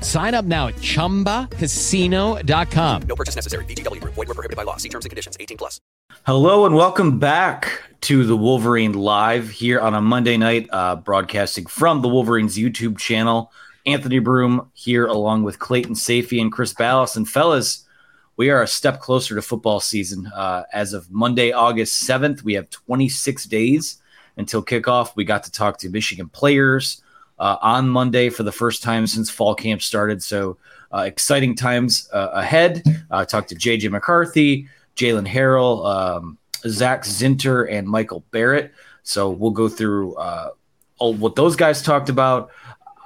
Sign up now at ChumbaCasino.com. No purchase necessary. VGW. Void were prohibited by law. See terms and conditions. 18 plus. Hello and welcome back to the Wolverine Live here on a Monday night, uh, broadcasting from the Wolverines YouTube channel. Anthony Broome here along with Clayton Sayfie and Chris Balas. And fellas, we are a step closer to football season. Uh, as of Monday, August 7th, we have 26 days until kickoff. We got to talk to Michigan players uh, on Monday for the first time since fall camp started. So uh, exciting times uh, ahead. Uh, talked to JJ McCarthy, Jaylen Harrell, um, Zak Zinter, and Michael Barrett. So we'll go through uh, all what those guys talked about.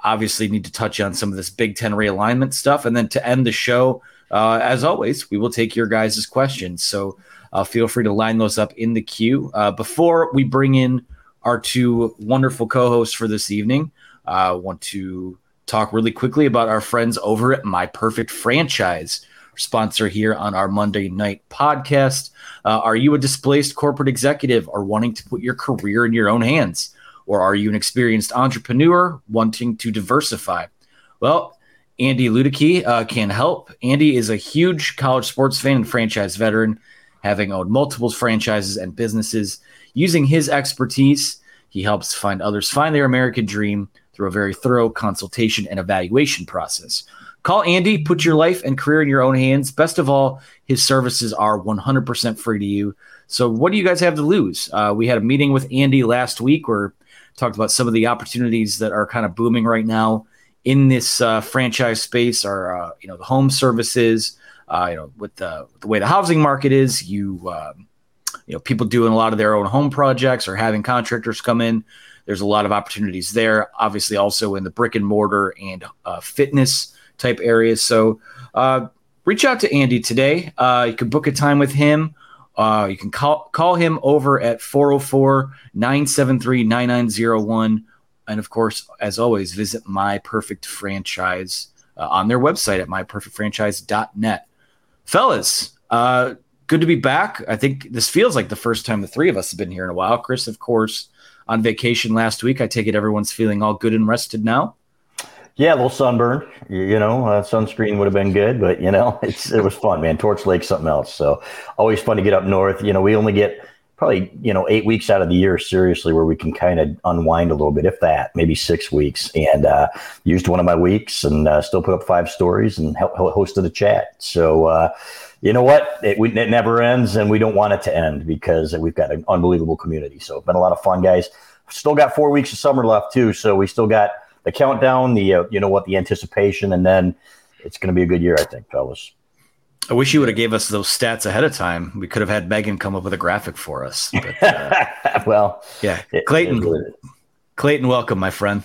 Obviously, need to touch on some of this Big Ten realignment stuff, and then to end the show, uh, as always, we will take your guys' questions. So uh, feel free to line those up in the queue. Before we bring in our two wonderful co-hosts for this evening. I uh, want to talk really quickly about our friends over at My Perfect Franchise, sponsor here on our Monday night podcast. Uh, are you a displaced corporate executive or wanting to put your career in your own hands? Or are you an experienced entrepreneur wanting to diversify? Well, Andy Ludicky uh, can help. Andy is a huge college sports fan and franchise veteran, having owned multiple franchises and businesses. Using his expertise, he helps find others find their American dream through a very thorough consultation and evaluation process. Call Andy, put your life and career in your own hands. Best of all, his services are 100% free to you. So, what do you guys have to lose? Uh, we had a meeting with Andy last week where talked about some of the opportunities that are kind of booming right now in this uh, franchise space. Are uh, you know the home services? Uh, you know, with the, with the way the housing market is, you um, you know people doing a lot of their own home projects or having contractors come in there's a lot of opportunities there obviously also in the brick and mortar and uh, fitness type areas. So uh, reach out to andy today. Uh, you can book a time with him. Uh, you can call call him over at 404-973-9901 and of course as always visit my perfect franchise uh, on their website at myperfectfranchise.net fellas uh, good to be back. I think this feels like the first time the three of us have been here in a while. Chris, of course, on vacation last week. I take it everyone's feeling all good and rested now. Yeah, a little sunburn. You know, uh, sunscreen would have been good, but you know, it was fun, man. Torch Lake, something else. So always fun to get up north. You know, we only get probably you know eight weeks out of the year seriously where we can kind of unwind a little bit, if that, maybe six weeks. And uh, used one of my weeks and uh, still put up five stories and hosted a chat. So. Uh, you know what? It, we, it never ends, and we don't want it to end because we've got an unbelievable community. So it's been a lot of fun, guys. Still got four weeks of summer left too, so we still got the countdown, the uh, you know what, the anticipation, and then it's going to be a good year, I think, fellas. I wish you would have gave us those stats ahead of time. We could have had Megan come up with a graphic for us. But, uh, well, yeah, Clayton, Clayton, welcome, my friend.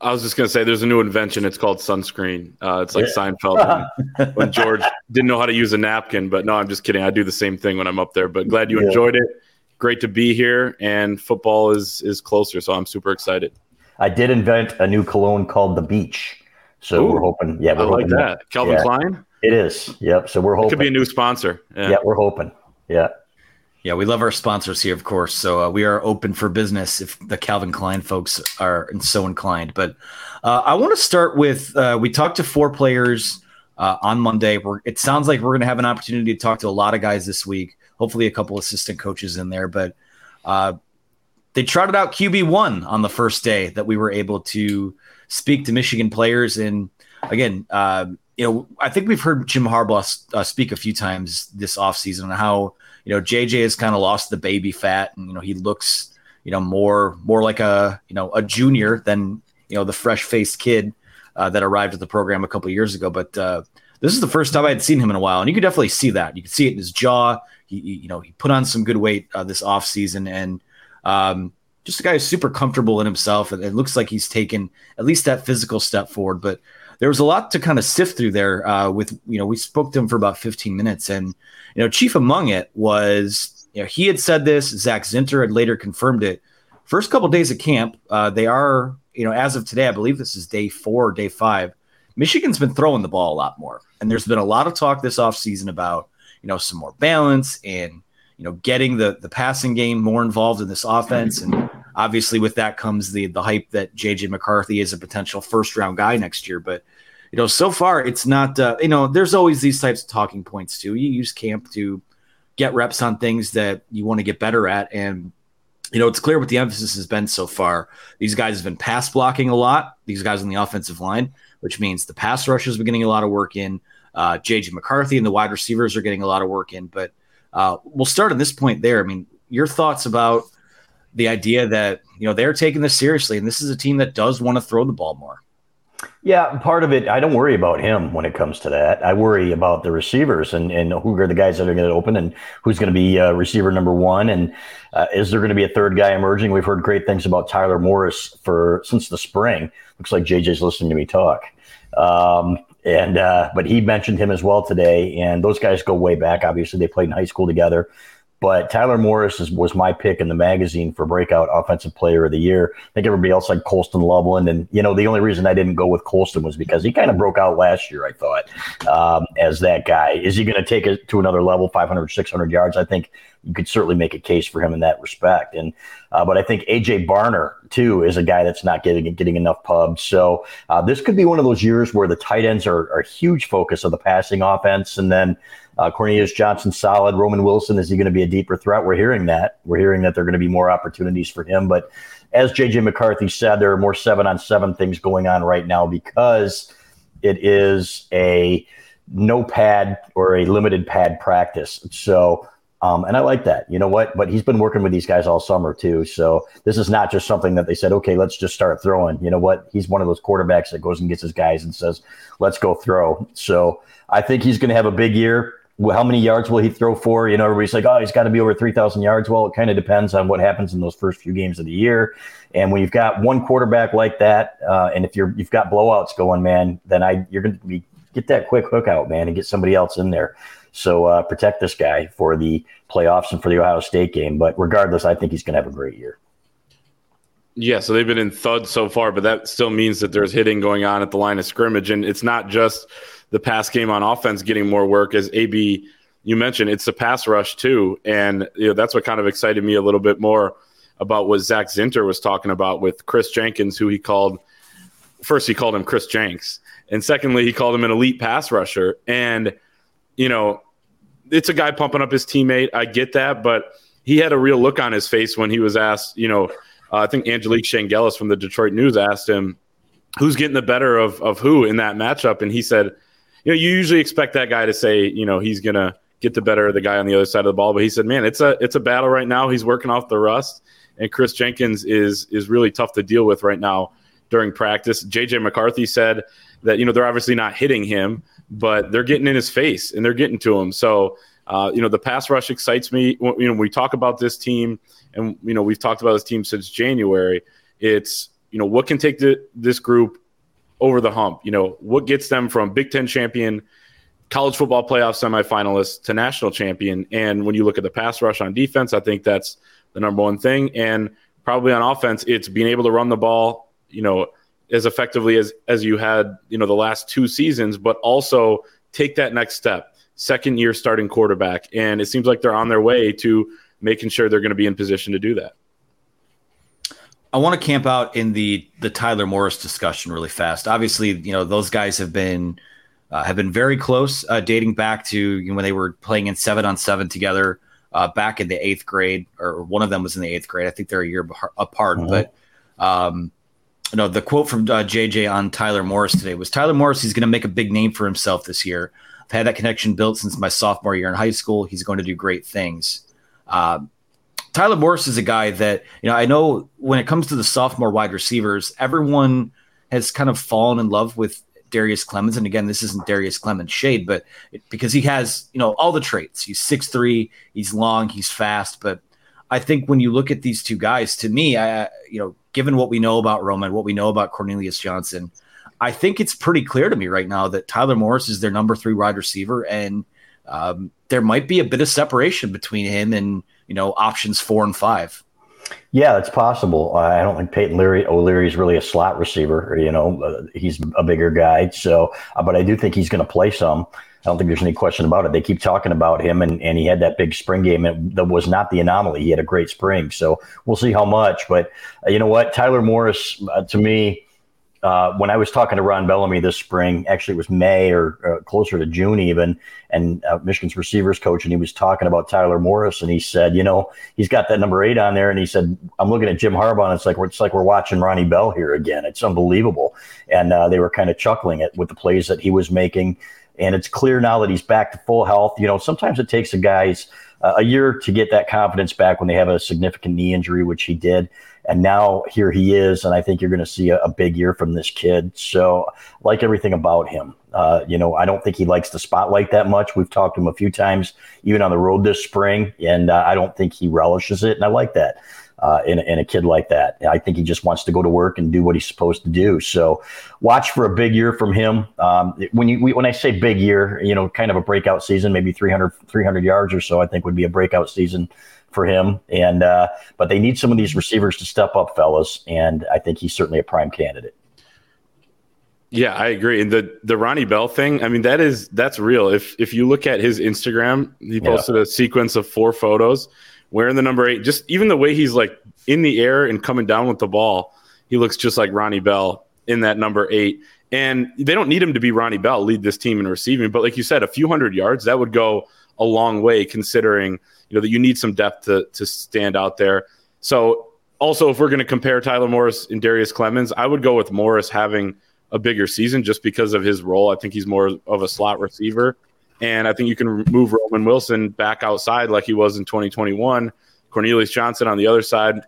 I was just gonna say, there's a new invention. It's called sunscreen. Uh, it's like yeah. Seinfeld when, when, George didn't know how to use a napkin. But no, I'm just kidding. I do the same thing when I'm up there. But glad you yeah. enjoyed it. Great to be here, and football is is closer, so I'm super excited. I did invent a new cologne called the Beach. So Ooh, we're hoping. Yeah, we're I like that. Calvin yeah, Klein. It is. Yep. So we're hoping. It could be a new sponsor. Yeah, we're hoping. Yeah. Yeah, we love our sponsors here, of course. So uh, we are open for business if the Calvin Klein folks are so inclined. But uh, I want to start with uh, we talked to four players uh, on Monday. We're, it sounds like we're going to have an opportunity to talk to a lot of guys this week. Hopefully, a couple assistant coaches in there. But uh, they trotted out QB one on the first day that we were able to speak to Michigan players. And again, uh, you know, I think we've heard Jim Harbaugh speak a few times this offseason on how, you know, JJ has kind of lost the baby fat and, you know, he looks, you know, more, more like a, you know, a junior than, you know, the fresh faced kid uh, that arrived at the program a couple years ago. But uh, this is the first time I had seen him in a while. And you could definitely see that. You could see it in his jaw. He, he you know, he put on some good weight uh, this offseason and, um, just a guy who's super comfortable in himself. And it looks like he's taken at least that physical step forward. But there was a lot to kind of sift through there. Uh, with you know, we spoke to him for about 15 minutes, and you know, chief among it was you know he had said this. Zak Zinter had later confirmed it. First couple of days of camp, uh, they are you know as of today, I believe this is day four, day five. Michigan's been throwing the ball a lot more, and there's been a lot of talk this offseason about you know some more balance and you know getting the the passing game more involved in this offense and obviously with that comes the the hype that JJ McCarthy is a potential first round guy next year. But you know, so far it's not. Uh, you know, there's always these types of talking points too. You use camp to get reps on things that you want to get better at, and you know, it's clear what the emphasis has been so far. These guys have been pass blocking a lot. These guys on the offensive line, which means the pass rushers are getting a lot of work in. Uh, JJ McCarthy and the wide receivers are getting a lot of work in. But uh, we'll start on this point there. I mean, your thoughts about the idea that you know they're taking this seriously, and this is a team that does want to throw the ball more. Yeah, part of it, I don't worry about him when it comes to that. I worry about the receivers and, and who are the guys that are going to open and who's going to be uh, receiver number one. And uh, is there going to be a third guy emerging? We've heard great things about Tyler Morris for since the spring. Looks like JJ's listening to me talk. Um, and uh, but he mentioned him as well today. And those guys go way back. Obviously, they played in high school together. But Tyler Morris is, was my pick in the magazine for breakout offensive player of the year. I think everybody else like Colston Loveland. And, you know, the only reason I didn't go with Colston was because he kind of broke out last year, I thought, um, as that guy. Is he going to take it to another level, 500, 600 yards? I think you could certainly make a case for him in that respect. And, uh, but I think AJ Barner, too, is a guy that's not getting, getting enough pubs. So uh, this could be one of those years where the tight ends are, are a huge focus of the passing offense. And then, uh, Cornelius Johnson solid. Roman Wilson is he going to be a deeper threat? We're hearing that. We're hearing that there are going to be more opportunities for him. But as JJ McCarthy said, there are more seven on seven things going on right now because it is a no pad or a limited pad practice. So. Um, and I like that. You know what? But he's been working with these guys all summer too. So this is not just something that they said, okay, let's just start throwing. You know what? He's one of those quarterbacks that goes and gets his guys and says, let's go throw. So I think he's going to have a big year how many yards will he throw for? You know, everybody's like, oh, he's got to be over 3,000 yards. Well, it kind of depends on what happens in those first few games of the year. And when you've got one quarterback like that, uh, and if you're you've got blowouts going, man, then I you're going to be get that quick hook out, man, and get somebody else in there. So uh, protect this guy for the playoffs and for the Ohio State game. But regardless, I think he's going to have a great year. Yeah, so they've been in thud so far, but that still means that there's hitting going on at the line of scrimmage, and it's not just the pass game on offense getting more work as AB you mentioned it's the pass rush too and you know that's what kind of excited me a little bit more about what Zak Zinter was talking about with Chris Jenkins who he called first he called him Chris Jenks and secondly he called him an elite pass rusher and you know it's a guy pumping up his teammate I get that but he had a real look on his face when he was asked you know uh, I think Angelique Chengelis from the Detroit News asked him who's getting the better of of who in that matchup and he said you know, you usually expect that guy to say, you know, he's gonna get the better of the guy on the other side of the ball. But he said, man, it's a it's a battle right now. He's working off the rust, and Chris Jenkins is is really tough to deal with right now during practice. JJ McCarthy said that you know they're obviously not hitting him, but they're getting in his face and they're getting to him. So uh, you know the pass rush excites me. You know we talk about this team, and you know we've talked about this team since January. It's you know what can take the, this group over the hump? You know, what gets them from Big Ten champion, college football playoff semifinalist to national champion? And when you look at the pass rush on defense, I think that's the number one thing. And probably on offense, it's being able to run the ball, you know, as effectively as as you had, you know, the last two seasons, but also take that next step. Second year starting quarterback. And it seems like they're on their way to making sure they're going to be in position to do that. I want to camp out in the the Tyler Morris discussion really fast. Obviously, you know those guys have been uh, have been very close, uh, dating back to you know, when they were playing in seven on seven together uh, back in the eighth grade, or one of them was in the eighth grade. I think they're a year apart, mm-hmm. but um, no, the quote from uh, JJ on Tyler Morris today was Tyler Morris. He's going to make a big name for himself this year. I've had that connection built since my sophomore year in high school. He's going to do great things. Uh, Tyler Morris is a guy that you know. I know when it comes to the sophomore wide receivers, everyone has kind of fallen in love with Darrius Clemons. And again, this isn't Darrius Clemons shade, but it, because he has you know all the traits. He's six three. He's long. He's fast. But I think when you look at these two guys, to me, I you know given what we know about Roman, what we know about Cornelius Johnson, I think it's pretty clear to me right now that Tyler Morris is their number three wide receiver, and um, there might be a bit of separation between him and you know options four and five. Yeah, it's possible. I don't think Peyton Leary O'Leary is really a slot receiver. You know, uh, he's a bigger guy. So, uh, but I do think he's going to play some. I don't think there's any question about it. They keep talking about him, and, and he had that big spring game. That was not the anomaly. He had a great spring. So we'll see how much. But uh, you know what? Tyler Morris, uh, to me, uh, when I was talking to Ron Bellamy this spring, actually it was May or uh, closer to June even, and uh, Michigan's receivers coach, and he was talking about Tyler Morris, and he said, you know, he's got that number eight on there, and he said, I'm looking at Jim Harbaugh, and it's like we're it's like we're watching Ronnie Bell here again. It's unbelievable, and uh, they were kind of chuckling at with the plays that he was making, and it's clear now that he's back to full health. You know, sometimes it takes a guy's uh, a year to get that confidence back when they have a significant knee injury, which he did. And now here he is, and I think you're going to see a, a, big year from this kid. So, like everything about him, uh, you know, I don't think he likes the spotlight that much. We've talked to him a few times, even on the road this spring, and uh, I don't think he relishes it. And I like that uh, in, in a kid like that. I think he just wants to go to work and do what he's supposed to do. So, watch for a big year from him. Um, when you when I say big year, you know, kind of a breakout season, maybe 300, 300 yards or so, I think would be a breakout season for him. And uh, but they need some of these receivers to step up, fellas. And I think he's certainly a prime candidate. Yeah, I agree. And the the Ronnie Bell thing, I mean, that is that's real. If if you look at his Instagram, he posted yeah. a sequence of four photos wearing the number eight. Just even the way he's like in the air and coming down with the ball, he looks just like Ronnie Bell in that number eight. And they don't need him to be Ronnie Bell, lead this team in receiving. But like you said, a few hundred yards, that would go a long way considering – you know that you need some depth to to stand out there. So also, if we're going to compare Tyler Morris and Darrius Clemons, I would go with Morris having a bigger season just because of his role. I think he's more of a slot receiver, and I think you can move Roman Wilson back outside like he was in 2021. Cornelius Johnson on the other side,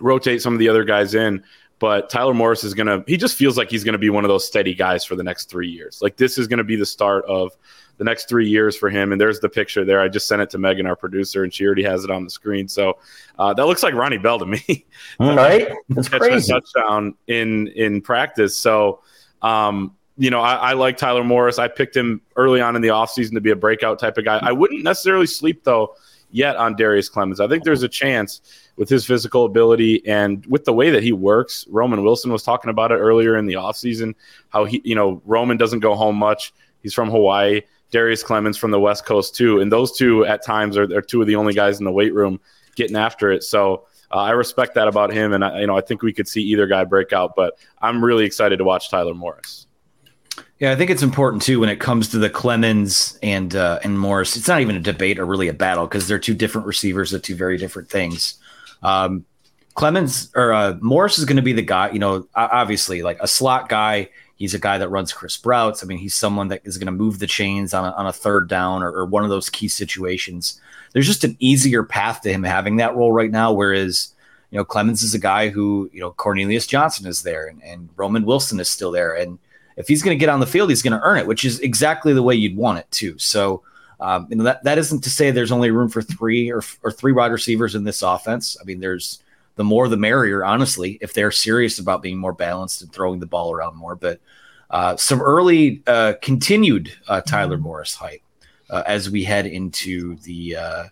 rotate some of the other guys in. But Tyler Morris is going to, he just feels like he's going to be one of those steady guys for the next three years. Like this is going to be the start of the next three years for him. And there's the picture there. I just sent it to Megan, our producer, and she already has it on the screen. So uh, that looks like Ronnie Bell to me. right? That's crazy. touchdown in in practice. So, um, you know, I, I, like Tyler Morris. I picked him early on in the offseason to be a breakout type of guy. I wouldn't necessarily sleep though yet on Darrius Clemons. I think there's a chance with his physical ability and with the way that he works. Roman Wilson was talking about it earlier in the offseason, how he, you know, Roman doesn't go home much. He's from Hawaii. Darrius Clemons from the West Coast too, and those two at times are, are two of the only guys in the weight room getting after it. So uh, I respect that about him, and I, you know I think we could see either guy break out, but I'm really excited to watch Tyler Morris. Yeah, I think it's important too when it comes to the Clemons and uh, and Morris. It's not even a debate or really a battle because they're two different receivers that two very different things. Um, Clemons or uh, Morris is going to be the guy. You know, obviously, like a slot guy He's a guy that runs crisp routes. I mean, he's someone that is going to move the chains on a, on a third down or, or, one of those key situations. There's just an easier path to him having that role right now. Whereas, you know, Clemons is a guy who, you know, Cornelius Johnson is there and, and Roman Wilson is still there. And if he's going to get on the field, he's going to earn it, which is exactly the way you'd want it too. So, um, you know, that, that isn't to say there's only room for three or, or three wide receivers in this offense. I mean, there's, the more the merrier, honestly, if they're serious about being more balanced and throwing the ball around more. But uh, some early uh, continued uh, Tyler mm-hmm. Morris hype uh, as we head into the uh,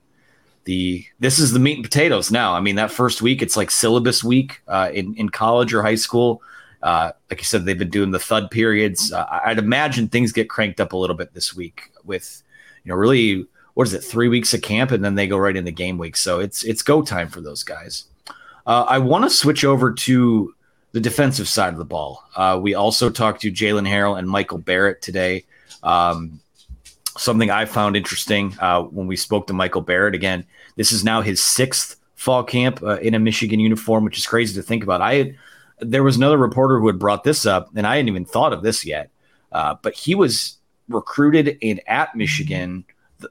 the this is the meat and potatoes now. I mean, that first week it's like syllabus week uh, in in college or high school. Like you said, they've been doing the thud periods. I'd imagine things get cranked up a little bit this week with you know really what is it three weeks of camp and then they go right into game week. So it's it's go time for those guys. I want to switch over to the defensive side of the ball. Uh, we also talked to Jaylen Harrell and Michael Barrett today. Um, something I found interesting uh, when we spoke to Michael Barrett again. This is now his sixth fall camp uh, in a Michigan uniform, which is crazy to think about. I had there was another reporter who had brought this up, and I hadn't even thought of this yet. Uh, but he was recruited in at Michigan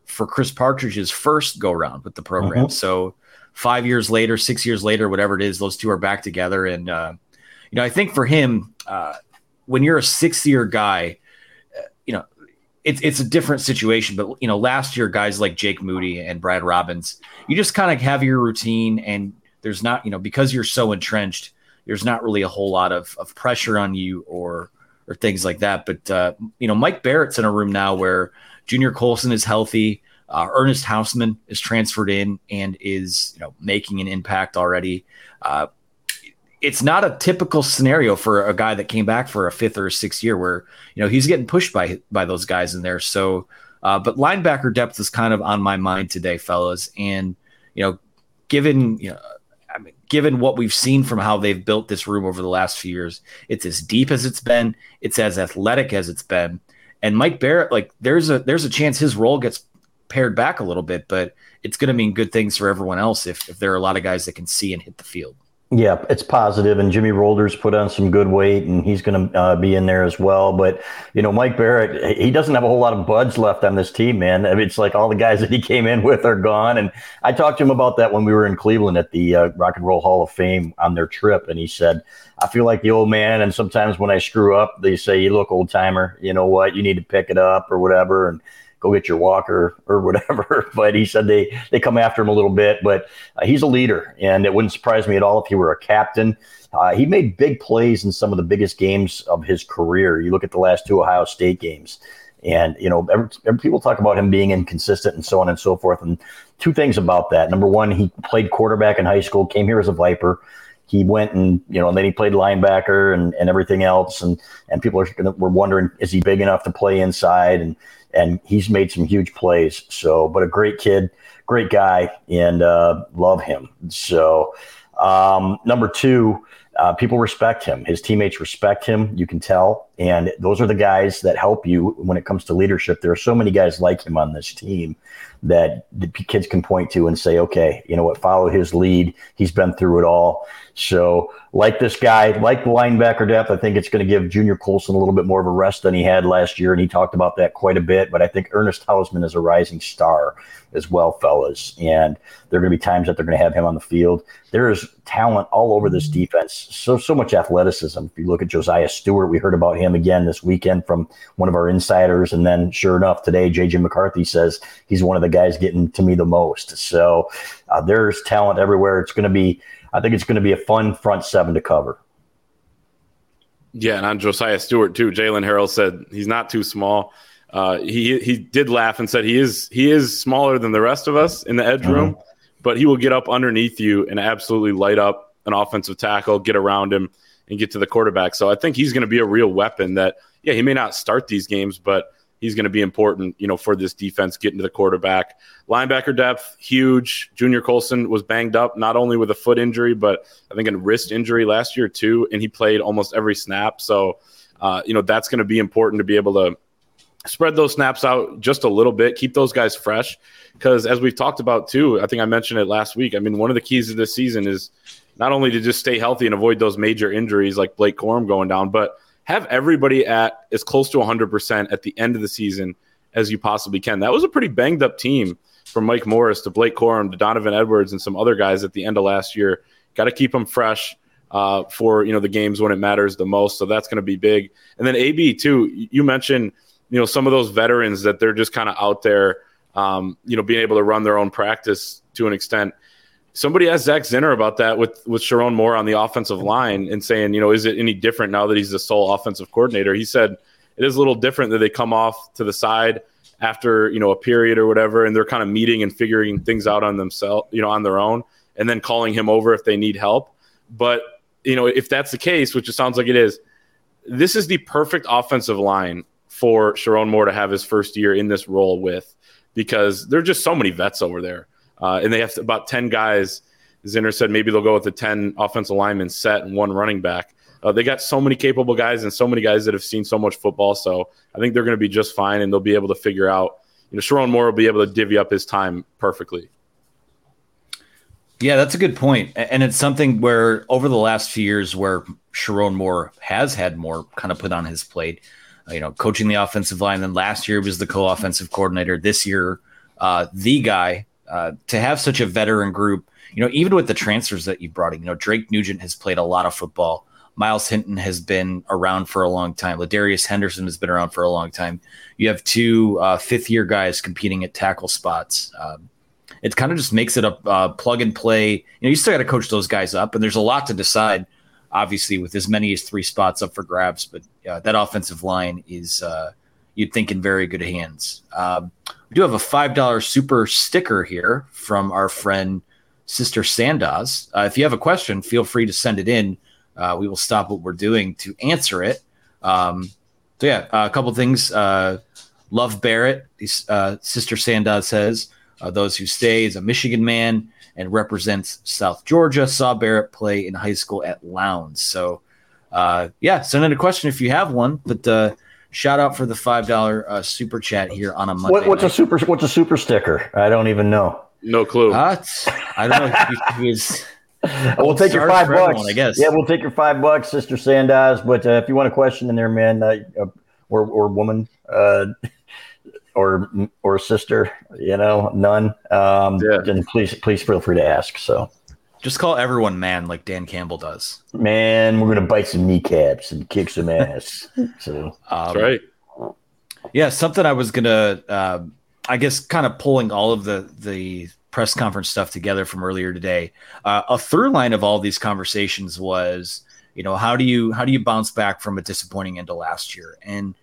for Chris Partridge's first go round with the program. Uh-huh. So five years later, six years later, whatever it is, those two are back together. And uh, you know, I think for him, uh, when you're a six year guy, uh, you know, it's it's a different situation. But you know, last year, guys like Jake Moody and Brad Robbins, you just kind of have your routine, and there's not, you know, because you're so entrenched, there's not really a whole lot of of pressure on you or or things like that. But uh, you know, Mike Barrett's in a room now where Junior Colson is healthy. Uh, Ernest Hausmann is transferred in and is you know making an impact already. Uh, it's not a typical scenario for a guy that came back for a fifth or a sixth year where you know he's getting pushed by by those guys in there. So, uh, but linebacker depth is kind of on my mind today, fellas. And you know, given you know given what we've seen from how they've built this room over the last few years, it's as deep as it's been, it's as athletic as it's been. And Mike Barrett, like there's a there's a chance his role gets pared back a little bit, but it's going to mean good things for everyone else if, if there are a lot of guys that can see and hit the field. Yeah, it's positive, and Jimmy Rolder's put on some good weight, and he's going to uh, be in there as well. But you know, Mike Barrett, he doesn't have a whole lot of buds left on this team, man. I mean, it's like all the guys that he came in with are gone, and I talked to him about that when we were in Cleveland at the uh, Rock and Roll Hall of Fame on their trip, and he said, "I feel like the old man, and sometimes when I screw up, they say, you look old timer. You know what? You need to pick it up or whatever." And go get your walker or whatever. but he said they they come after him a little bit. But uh, he's a leader, and it wouldn't surprise me at all if he were a captain. Uh, he made big plays in some of the biggest games of his career. You look at the last two Ohio State games. And you know, every, every, people talk about him being inconsistent and so on and so forth. And two things about that: number one, he played quarterback in high school, came here as a Viper he went and you know and then he played linebacker and, and everything else and and people are were wondering is he big enough to play inside and and he's made some huge plays. So, but a great kid, great guy, and uh, love him. So, um, number two, uh, people respect him. His teammates respect him. You can tell, and those are the guys that help you when it comes to leadership. There are so many guys like him on this team that the kids can point to and say, okay, you know what, follow his lead. He's been through it all. So, like this guy, like the linebacker depth, I think it's going to give Junior Colson a little bit more of a rest than he had last year. And he talked about that quite a bit. But I think Ernest Hausmann is a rising star as well, fellas. And there are going to be times that they're going to have him on the field. There is talent all over this defense. So, so much athleticism. If you look at Josiah Stewart, we heard about him again this weekend from one of our insiders. And then, sure enough, today, JJ McCarthy says he's one of the guys getting to me the most. So, uh, there's talent everywhere. It's going to be I think it's going to be a fun front seven to cover. Yeah, and on Josiah Stewart too. Jaylen Harrell said he's not too small. Uh, he he did laugh and said he is he is smaller than the rest of us in the edge mm-hmm. room, but he will get up underneath you and absolutely light up an offensive tackle, get around him, and get to the quarterback. So I think he's going to be a real weapon. That yeah, he may not start these games, but he's going to be important, you know, for this defense getting to the quarterback. Linebacker depth, huge. Junior Colson was banged up not only with a foot injury, but I think a wrist injury last year too, and he played almost every snap. So, uh, you know, that's going to be important to be able to spread those snaps out just a little bit, keep those guys fresh. Because as we've talked about too, I think I mentioned it last week. I mean, one of the keys of this season is not only to just stay healthy and avoid those major injuries like Blake Corum going down, but have everybody at as close to 100% at the end of the season as you possibly can. That was a pretty banged up team from Mike Morris to Blake Corum to Donovan Edwards and some other guys at the end of last year. Got to keep them fresh uh, for you know the games when it matters the most. So that's going to be big. And then AB too. You mentioned you know some of those veterans that they're just kind of out there, um, you know, being able to run their own practice to an extent somebody asked Zak Zinter about that with with Sherrone Moore on the offensive line and saying, you know, is it any different now that he's the sole offensive coordinator? He said it is a little different that they come off to the side after you know a period or whatever, and they're kind of meeting and figuring things out on themselves, you know, on their own, and then calling him over if they need help. But you know, if that's the case, which it sounds like it is, this is the perfect offensive line for Sherrone Moore to have his first year in this role with, because there are just so many vets over there. Uh, and they have about 10 guys. Zinter said maybe they'll go with a 10 offensive lineman set and one running back. Uh, they got so many capable guys and so many guys that have seen so much football. So I think they're going to be just fine and they'll be able to figure out, you know, Sherrone Moore will be able to divvy up his time perfectly. Yeah, that's a good point. And it's something where over the last few years where Sherrone Moore has had more kind of put on his plate, uh, you know, coaching the offensive line. Then last year was the co-offensive coordinator. This year, uh, the guy uh, to have such a veteran group, you know, even with the transfers that you brought in, you know, Drake Nugent has played a lot of football. Myles Hinton has been around for a long time. Ladarius Henderson has been around for a long time. You have two uh, fifth year guys competing at tackle spots. Um, it kind of just makes it a uh, plug and play. You know, you still got to coach those guys up, and there's a lot to decide. Obviously, with as many as three spots up for grabs, but uh, that offensive line is uh, you'd think in very good hands. Um, we do have a five dollar super sticker here from our friend Sister Sandoz. Uh, if you have a question, feel free to send it in. Uh, we will stop what we're doing to answer it. Um, so yeah, uh, a couple things. Uh, love Barrett. Uh, Sister Sandoz says uh, those who stay is a Michigan man and represents South Georgia. Saw Barrett play in high school at Lowndes. So yeah, send in a question if you have one. But shout out for the five dollar super chat here on a Monday. What, what's night. a super? What's a super sticker? I don't even know. No clue. I don't know. If he was we'll take your five bucks. Everyone, I guess. Yeah, we'll take your five bucks, Sister Sandoz. But uh, if you want a question in there, man, uh, or or woman, uh, or or sister, you know, none. Um, Yeah. Then please please feel free to ask. So, Just call everyone man like Dan Campbell does. man, we're gonna bite some kneecaps and kick some ass. so Um, That's right. Yeah, something I was gonna, uh, I guess, kind of pulling all of the the press conference stuff together from earlier today. Uh, a through line of all these conversations was, you know, how do you how do you bounce back from a disappointing end of last year? And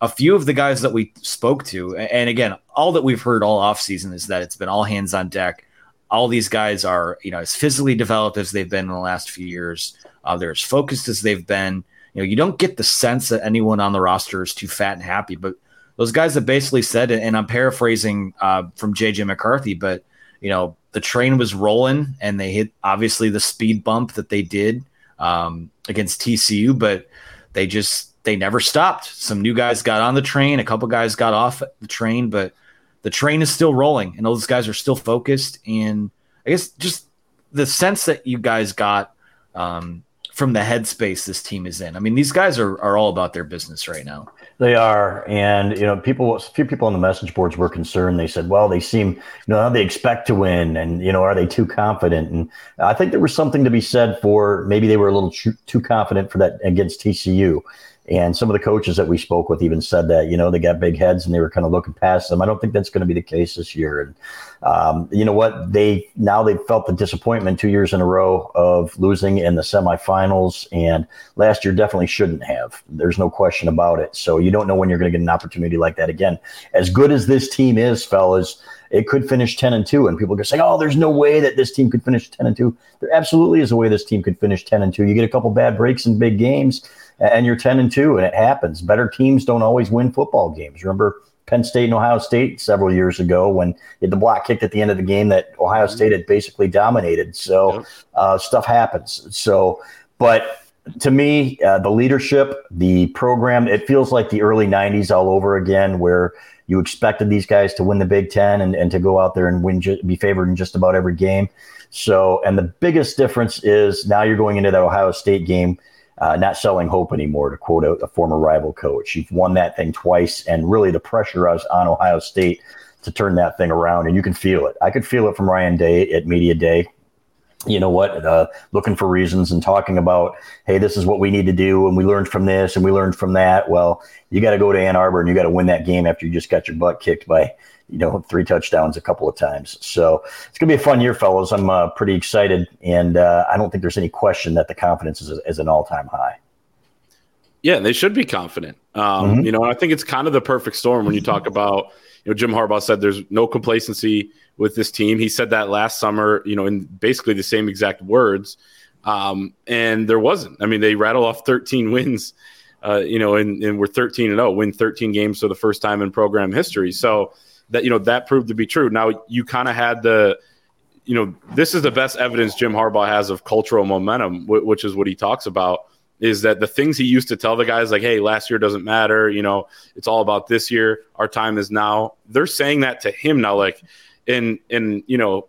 a few of the guys that we spoke to, and again, all that we've heard all offseason is that it's been all hands on deck. All these guys are, you know, as physically developed as they've been in the last few years. Uh, they're as focused as they've been. You know, you don't get the sense that anyone on the roster is too fat and happy, but those guys have basically said, and I'm paraphrasing uh, from JJ McCarthy, but you know, the train was rolling and they hit obviously the speed bump that they did um, against TCU, but they just they never stopped. Some new guys got on the train, a couple guys got off the train, but the train is still rolling and those guys are still focused. And I guess just the sense that you guys got um, from the headspace this team is in. I mean, these guys are, are all about their business right now. They are, and you know, people. A few people on the message boards were concerned. They said, "Well, they seem, you know, they expect to win, and you know, are they too confident?" And I think there was something to be said for maybe they were a little too confident for that against TCU. And some of the coaches that we spoke with even said that, you know, they got big heads and they were kind of looking past them. I don't think that's going to be the case this year. And um, you know what? They now they've felt the disappointment two years in a row of losing in the semifinals, and last year definitely shouldn't have. There's no question about it. So you don't know when you're going to get an opportunity like that again. As good as this team is, fellas, it could finish 10 and 2 and people could say oh there's no way that this team could finish 10 and 2 there absolutely is a way this team could finish 10 and 2 you get a couple bad breaks in big games and you're 10 and 2 and it happens. Better teams don't always win football games. Remember penn state and ohio state several years ago when the block kicked at the end of the game that ohio state had basically dominated. So uh, stuff happens. So but to me, uh, the leadership, the program, it feels like the early 90s all over again, where you expected these guys to win the Big Ten and, and to go out there and win, ju- be favored in just about every game. So, and the biggest difference is now you're going into that Ohio State game, uh, not selling hope anymore, to quote a, a former rival coach. You've won that thing twice, and really the pressure is on Ohio State to turn that thing around, and you can feel it. I could feel it from Ryan Day at Media Day you know what, uh, looking for reasons and talking about, hey, this is what we need to do, and we learned from this and we learned from that. Well, you got to go to Ann Arbor and you got to win that game after you just got your butt kicked by, you know, three touchdowns a couple of times. So it's gonna be a fun year, fellows. I'm uh, pretty excited, and uh, I don't think there's any question that the confidence is, is an all time high. Yeah, they should be confident. Um, Mhm. You know, I think it's kind of the perfect storm when you talk about, you know, Jim Harbaugh said there's no complacency with this team. He said that last summer, you know, in basically the same exact words. Um, and there wasn't. I mean, they rattle off 13 wins, uh, you know, and, and we're 13 and 0, win 13 games for the first time in program history. So that, you know, that proved to be true. Now you kind of had the, you know, this is the best evidence Jim Harbaugh has of cultural momentum, wh- which is what he talks about is that the things he used to tell the guys like hey last year doesn't matter you know it's all about this year our time is now they're saying that to him now like and and you know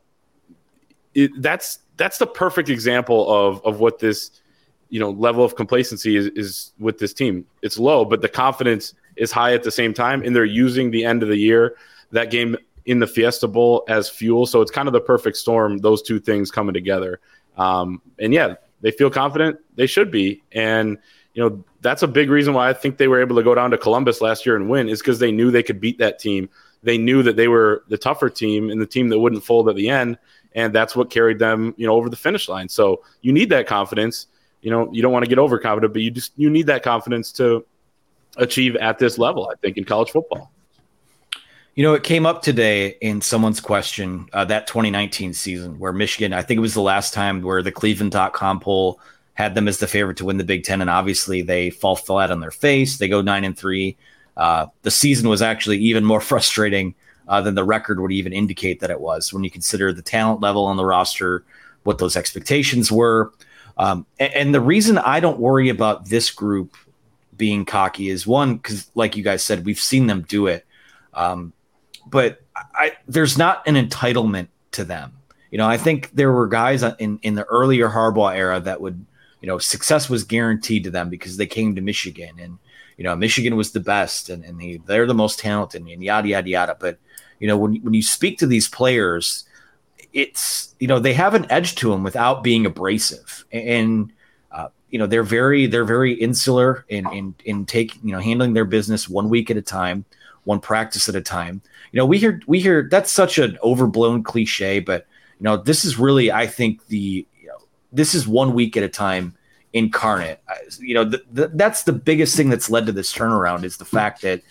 it, that's that's the perfect example of of what this you know level of complacency is, is with this team. It's low, but the confidence is high at the same time, and they're using the end of the year that game in the Fiesta Bowl as fuel. So it's kind of the perfect storm. Those two things coming together. Um, and yeah, they feel confident. They should be, and you know that's a big reason why I think they were able to go down to Columbus last year and win is because they knew they could beat that team. They knew that they were the tougher team and the team that wouldn't fold at the end, and that's what carried them, you know, over the finish line. So you need that confidence. You know, you don't want to get overconfident, but you just you need that confidence to achieve at this level. I think in college football. You know, it came up today in someone's question uh, that 2019 season where Michigan, I think it was the last time where the Cleveland.com poll had them as the favorite to win the Big Ten, and obviously they fall flat on their face. They go nine and three. Uh, the season was actually even more frustrating uh, than the record would even indicate that it was when you consider the talent level on the roster, what those expectations were. Um, and, and, the reason I don't worry about this group being cocky is one, because like you guys said, we've seen them do it. Um, but I, there's not an entitlement to them. You know, I think there were guys in, in the earlier Harbaugh era that would, you know, success was guaranteed to them because they came to Michigan and, you know, Michigan was the best and, and they, they're the most talented and yada, yada, yada. But, you know, when, when you speak to these players, it's, you know, they have an edge to them without being abrasive. And, uh, you know, they're very, they're very insular in, in, in taking, you know, handling their business one week at a time, one practice at a time. You know, we hear, we hear that's such an overblown cliche, but, you know, this is really, I think the, you know, this is one week at a time incarnate. You know, the, the, that's the biggest thing that's led to this turnaround is the fact that,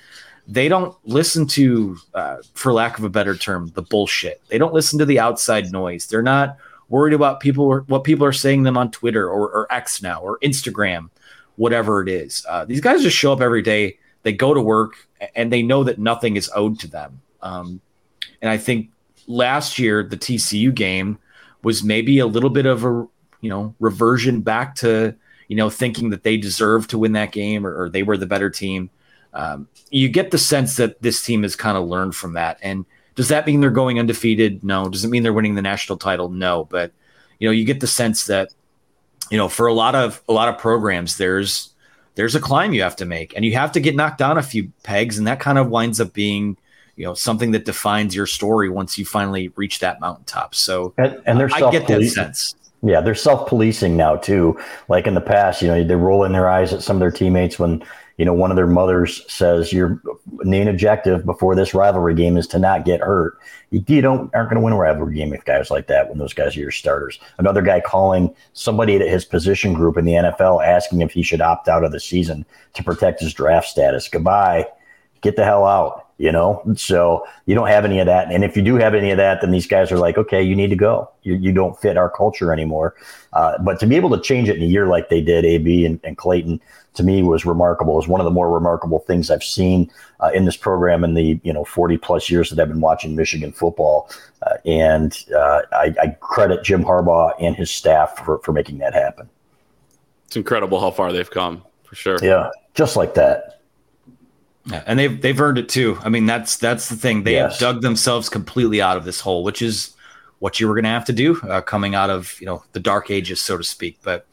they don't listen to, uh, for lack of a better term, the bullshit. They don't listen to the outside noise. They're not worried about people what people are saying them on Twitter or, or X now or Instagram, whatever it is. Uh, these guys just show up every day. They go to work and they know that nothing is owed to them. Um, and I think last year the TCU game was maybe a little bit of a you know reversion back to you know thinking that they deserved to win that game or, or they were the better team. Um, you get the sense that this team has kind of learned from that. And does that mean they're going undefeated? No. Does it mean they're winning the national title? No. But you know, you get the sense that you know, for a lot of a lot of programs, there's there's a climb you have to make, and you have to get knocked down a few pegs, and that kind of winds up being you know something that defines your story once you finally reach that mountaintop. So, and, and there's I get that sense. Yeah, they're self policing now too. Like in the past, you know, they roll in their eyes at some of their teammates when you know, one of their mothers says your main objective before this rivalry game is to not get hurt. You, you don't aren't going to win a rivalry game with guys like that when those guys are your starters. Another guy calling somebody at his position group in the NFL asking if he should opt out of the season to protect his draft status. Goodbye. Get the hell out. You know, so you don't have any of that. And if you do have any of that, then these guys are like, okay, you need to go. You, you don't fit our culture anymore. Uh, but to be able to change it in a year like they did, AB and, and Clayton, to me was remarkable. It was one of the more remarkable things I've seen uh, in this program in the you know 40 plus years that I've been watching Michigan football. Uh, and uh, I, I, credit Jim Harbaugh and his staff for, for making that happen. It's incredible how far they've come, for sure. Yeah, just like that. Yeah, and they've they've earned it too. I mean, that's that's the thing. They yes. have dug themselves completely out of this hole, which is what you were going to have to do uh, coming out of you know the dark ages, so to speak. But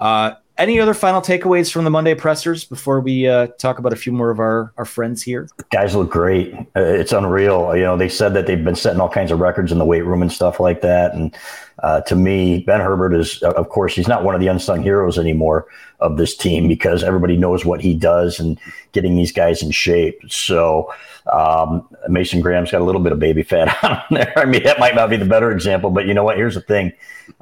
uh, any other final takeaways from the Monday pressers before we uh, talk about a few more of our, our friends here? Guys look great. Uh, it's unreal. You know, they said that they've been setting all kinds of records in the weight room and stuff like that. And uh, to me, Ben Herbert is, of course, he's not one of the unsung heroes anymore of this team because everybody knows what he does and getting these guys in shape. So um, Mason Graham's got a little bit of baby fat on there. I mean, that might not be the better example, but you know what? Here's the thing.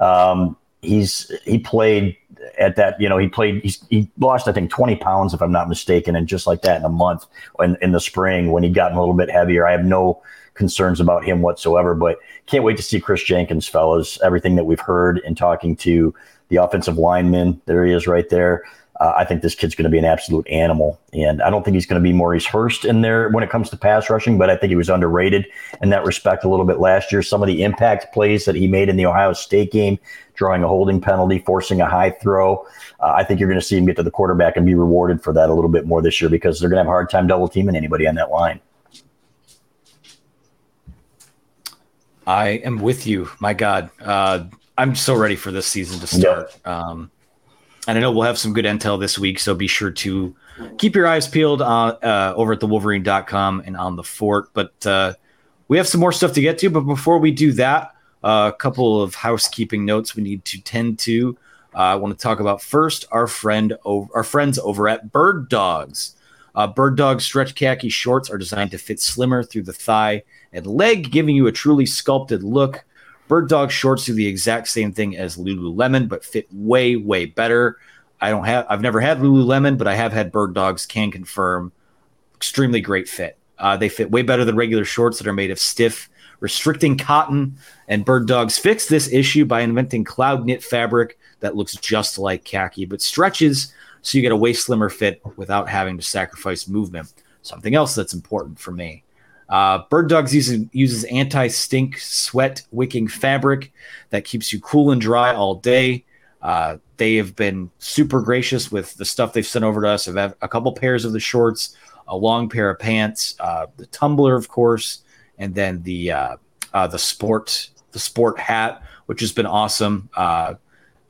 Um, he's he played at that, you know, he played, he lost, I think, 20 pounds, if I'm not mistaken. And just like that in a month in, in the spring when he'd gotten a little bit heavier, I have no concerns about him whatsoever. But can't wait to see Chris Jenkins, fellas. Everything that we've heard in talking to the offensive lineman, there he is right there. Uh, I think this kid's going to be an absolute animal. And I don't think he's going to be Maurice Hurst in there when it comes to pass rushing, but I think he was underrated in that respect a little bit last year. Some of the impact plays that he made in the Ohio State game, drawing a holding penalty, forcing a high throw. Uh, I think you're going to see him get to the quarterback and be rewarded for that a little bit more this year because they're going to have a hard time double teaming anybody on that line. I am with you. My God, uh, I'm so ready for this season to start. Um, and I know we'll have some good intel this week, so be sure to keep your eyes peeled uh, uh, over at thewolverine.com and on the fort. But uh, we have some more stuff to get to. But before we do that, uh, a couple of housekeeping notes we need to tend to. Uh, I want to talk about first our friend, our friends over at Bird Dogs. Uh, Bird Dog stretch khaki shorts are designed to fit slimmer through the thigh and leg, giving you a truly sculpted look. Bird Dog shorts do the exact same thing as Lululemon, but fit way, way better. I don't have, I've never had Lululemon, but I have had Bird Dogs. Can confirm, extremely great fit. Uh, they fit way better than regular shorts that are made of stiff, restricting cotton. And Bird Dogs fixed this issue by inventing cloud knit fabric that looks just like khaki, but stretches so you get a way slimmer fit without having to sacrifice movement. Something else that's important for me. Uh, Bird Dogs uses, uses anti stink sweat wicking fabric that keeps you cool and dry all day. Uh, they have been super gracious with the stuff they've sent over to us. I've had a couple pairs of the shorts, a long pair of pants, uh, the tumbler, of course, and then the uh, uh, the sport the sport hat, which has been awesome.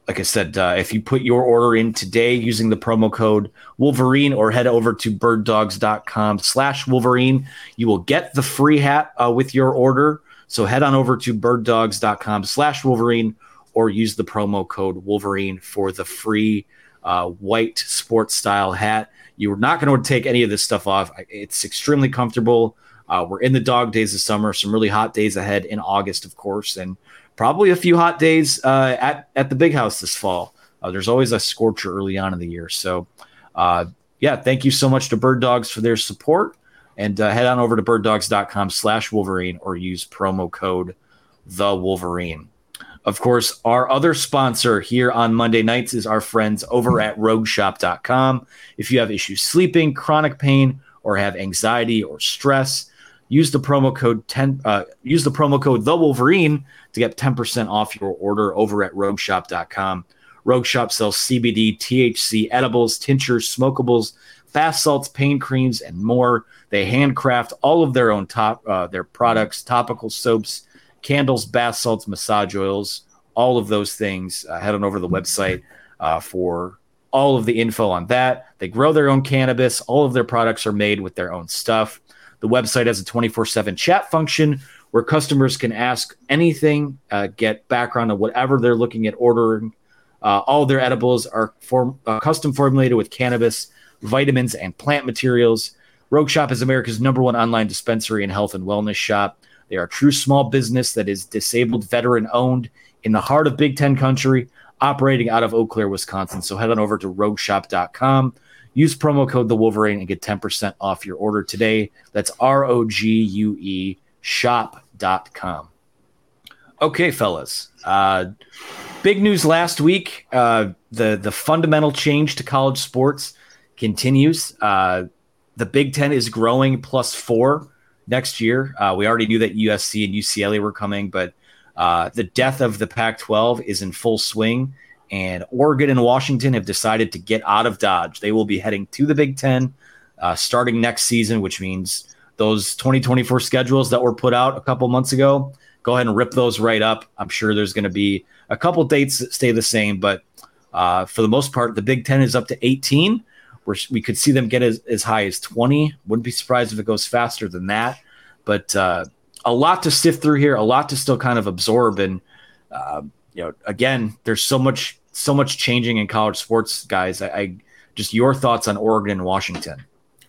Like I said, uh, if you put your order in today using the promo code Wolverine or head over to birddogs.com slash Wolverine, you will get the free hat uh, with your order. So head on over to birddogs.com slash Wolverine or use the promo code Wolverine for the free uh, white sports style hat. You're not going to take any of this stuff off. It's extremely comfortable. Uh, we're in the dog days of summer, some really hot days ahead in August, of course, and probably a few hot days uh, at at the big house this fall. Uh, there's always a scorcher early on in the year, so uh, yeah, thank you so much to Bird Dogs for their support, and uh, head on over to birddogs.com slash Wolverine or use promo code the Wolverine. Of course, our other sponsor here on Monday nights is our friends over at rogueshop.com. If you have issues sleeping, chronic pain, or have anxiety or stress, use the promo code 10 uh, use the promo code the Wolverine to get 10% off your order over at rogueshop.com. Rogue Shop sells CBD, THC, edibles, tinctures, smokables, bath salts, pain creams, and more. They handcraft all of their own top uh, their products, topical soaps, candles, bath salts, massage oils, all of those things. Uh, head on over to the website uh, for all of the info on that. They grow their own cannabis. All of their products are made with their own stuff. The website has a 24 7 chat function where customers can ask anything, uh, get background on whatever they're looking at ordering. Uh, all their edibles are form, uh, custom formulated with cannabis, vitamins, and plant materials. Rogue Shop is America's number one online dispensary and health and wellness shop. They are a true small business that is disabled veteran owned in the heart of Big Ten country, operating out of Eau Claire, Wisconsin. So head on over to rogueshop.com. Use promo code the Wolverine and get 10% off your order today. That's R O G U E shop com. Okay, fellas. Uh, big news last week. Uh, the the fundamental change to college sports continues. Uh, the Big Ten is growing plus four next year. Uh, we already knew that USC and UCLA were coming, but uh, the death of the Pac-12 is in full swing, and Oregon and Washington have decided to get out of Dodge. They will be heading to the Big Ten uh, starting next season, which means those 2024 schedules that were put out a couple months ago, go ahead and rip those right up. I'm sure there's going to be a couple dates that stay the same, but uh, for the most part, the Big Ten is up to 18. Where we could see them get as, as high as 20. Wouldn't be surprised if it goes faster than that. But uh, a lot to sift through here, a lot to still kind of absorb. And uh, you know, again, there's so much so much changing in college sports, guys. I, I just your thoughts on Oregon and Washington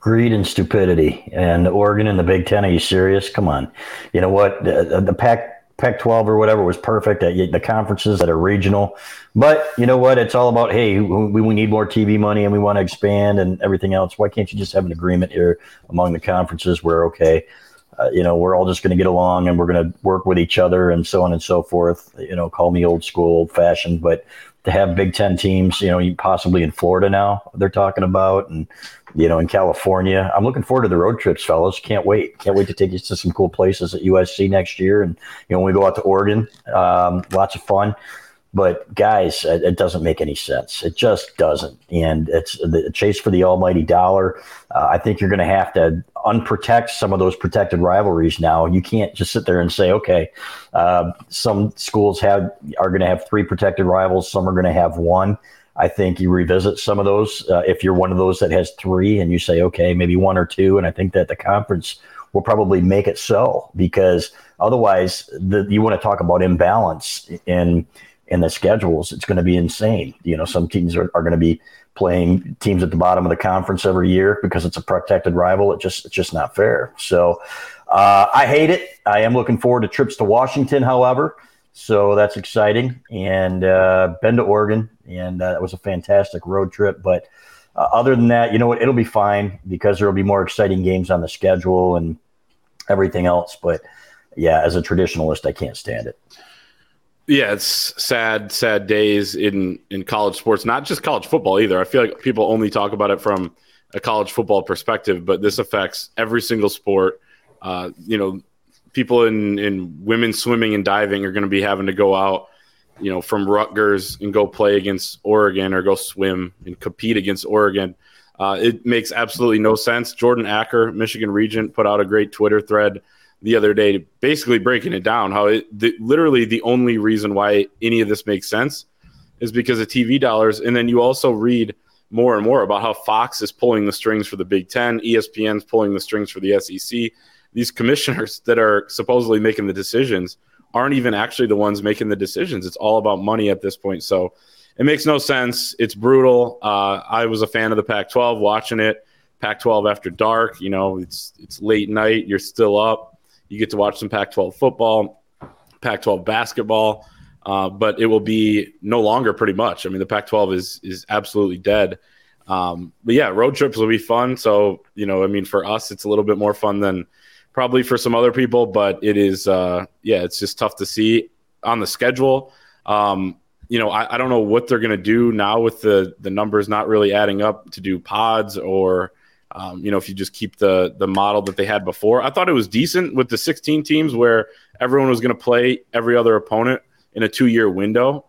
greed and stupidity. And Oregon and the Big Ten, are you serious? Come on. You know what? The, the Pac Pac 12 or whatever was perfect at the conferences that are regional. But you know what? It's all about, hey, we, we need more TV money and we want to expand and everything else. Why can't you just have an agreement here among the conferences where, okay, uh, you know, we're all just going to get along and we're going to work with each other and so on and so forth. You know, call me old school, old fashioned, but to have Big Ten teams, you know, possibly in Florida now, they're talking about, and you know, in California. I'm looking forward to the road trips, fellas. Can't wait. Can't wait to take you to some cool places at USC next year. And, you know, when we go out to Oregon, um, lots of fun. But guys, it, doesn't make any sense. It just doesn't. And it's the chase for the almighty dollar. Uh, I think you're going to have to unprotect some of those protected rivalries now. You can't just sit there and say, okay, uh, some schools have are going to have three protected rivals, some are going to have one. I think you revisit some of those uh, if you're one of those that has three, and you say, okay, maybe one or two. And I think that the conference will probably make it so because otherwise, the, you want to talk about imbalance in in the schedules. It's going to be insane. You know, some teams are, are going to be playing teams at the bottom of the conference every year because it's a protected rival. It just it's just not fair. So uh, I hate it. I am looking forward to trips to Washington, however. So that's exciting. And uh, been to Oregon, and uh, that was a fantastic road trip. But uh, other than that, you know what? It'll be fine because there will be more exciting games on the schedule and everything else. But yeah, as a traditionalist, I can't stand it. Yeah, it's sad, sad days in in college sports. Not just college football either. I feel like people only talk about it from a college football perspective, but this affects every single sport. Uh, you know, people in in women's swimming and diving are going to be having to go out, you know, from Rutgers and go play against Oregon or go swim and compete against Oregon. Uh, it makes absolutely no sense. Jordan Acker, Michigan Regent, put out a great Twitter thread the other day, basically breaking it down. How it the, literally the only reason why any of this makes sense is because of TV dollars, and then you also read more and more about how Fox is pulling the strings for the Big Ten, ESPN's pulling the strings for the SEC. These commissioners that are supposedly making the decisions aren't even actually the ones making the decisions. It's all about money at this point. So it makes no sense. It's brutal. Uh, I was a fan of the Pac-12, watching it. Pac-12 after dark. You know, it's it's late night. You're still up you get to watch some Pac 12 football, Pac 12 basketball, uh, but it will be no longer pretty much. I mean, the Pac 12 is, is absolutely dead. Um, but yeah, road trips will be fun. So, you know, I mean, for us, it's a little bit more fun than probably for some other people, but it is, uh, yeah, it's just tough to see on the schedule. Um, you know, I, I, don't know what they're going to do now with the the numbers not really adding up to do pods or um, you know, if you just keep the the model that they had before, I thought it was decent with the 16 teams where everyone was going to play every other opponent in a two year window.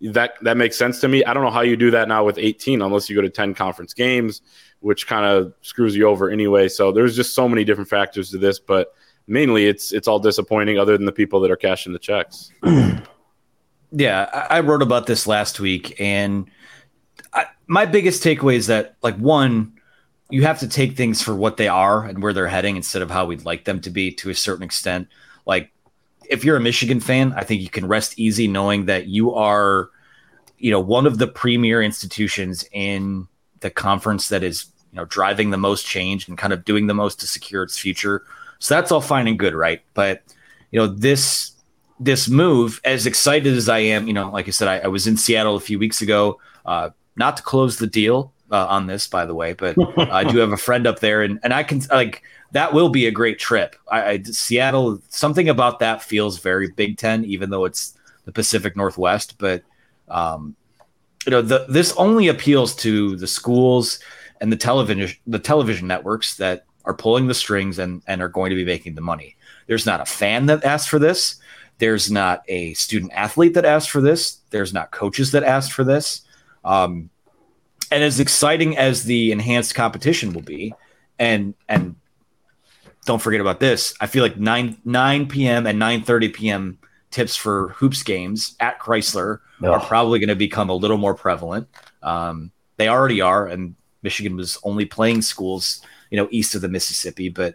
That that makes sense to me. I don't know how you do that now with 18 unless you go to 10 conference games, which kind of screws you over anyway. So there's just so many different factors to this, but mainly it's it's all disappointing other than the people that are cashing the checks. yeah, I wrote about this last week, and I, my biggest takeaway is that like one you have to take things for what they are and where they're heading instead of how we'd like them to be to a certain extent. Like if you're a Michigan fan, I think you can rest easy knowing that you are, you know, one of the premier institutions in the conference that is, you know, driving the most change and kind of doing the most to secure its future. So that's all fine and good, right? But you know, this this move, as excited as I am, you know, like I said, I, I was in Seattle a few weeks ago, uh, not to close the deal, uh, on this, by the way, but I do have a friend up there, and and I can like that will be a great trip. I, I, Seattle, something about that feels very Big Ten, even though it's the Pacific Northwest. But um, you know, the, this only appeals to the schools and the television the television networks that are pulling the strings and and are going to be making the money. There's not a fan that asked for this. There's not a student athlete that asked for this. There's not coaches that asked for this. Um, and as exciting as the enhanced competition will be, and and don't forget about this. I feel like nine nine p.m. and nine thirty p.m. tips for hoops games at Crisler are probably going to become a little more prevalent. Um, they already are, and Michigan was only playing schools, you know, east of the Mississippi. But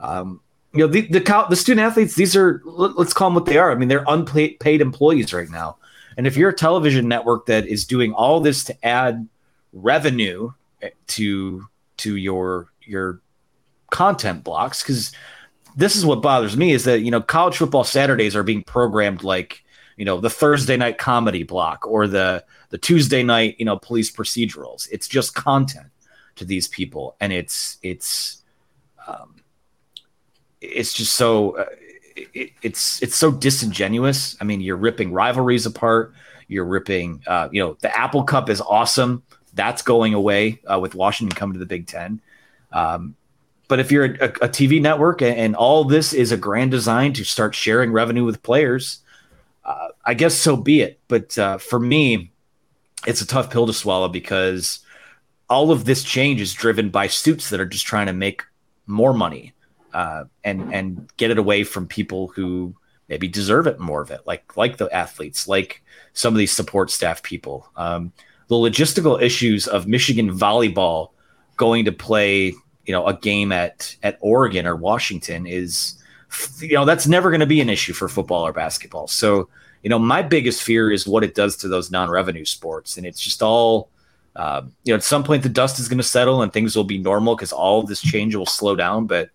um, you know, the, the the student athletes, these are let's call them what they are. I mean, they're unpaid employees right now. And if you're a television network that is doing all this to add revenue to to your your content blocks because this is what bothers me is that you know college football Saturdays are being programmed like you know the Thursday night comedy block or the the Tuesday night you know police procedurals. It's just content to these people, and it's it's um, it's just so uh, it, it's it's so disingenuous. I mean, you're ripping rivalries apart. You're ripping, uh, you know, the Apple Cup is awesome. That's going away uh, with Washington coming to the Big Ten. Um, but if you're a, a TV network and, and, all this is a grand design to start sharing revenue with players, uh, I guess so be it. But uh, for me, it's a tough pill to swallow because all of this change is driven by suits that are just trying to make more money uh, and and get it away from people who maybe deserve it more of it, like like the athletes, like some of these support staff people. Um, the logistical issues of Michigan volleyball going to play, you know, a game at at Oregon or Washington is, you know, that's never going to be an issue for football or basketball. So, you know, my biggest fear is what it does to those non-revenue sports, and it's just all. Uh, you know, at some point the dust is going to settle and things will be normal because all of this change will slow down. But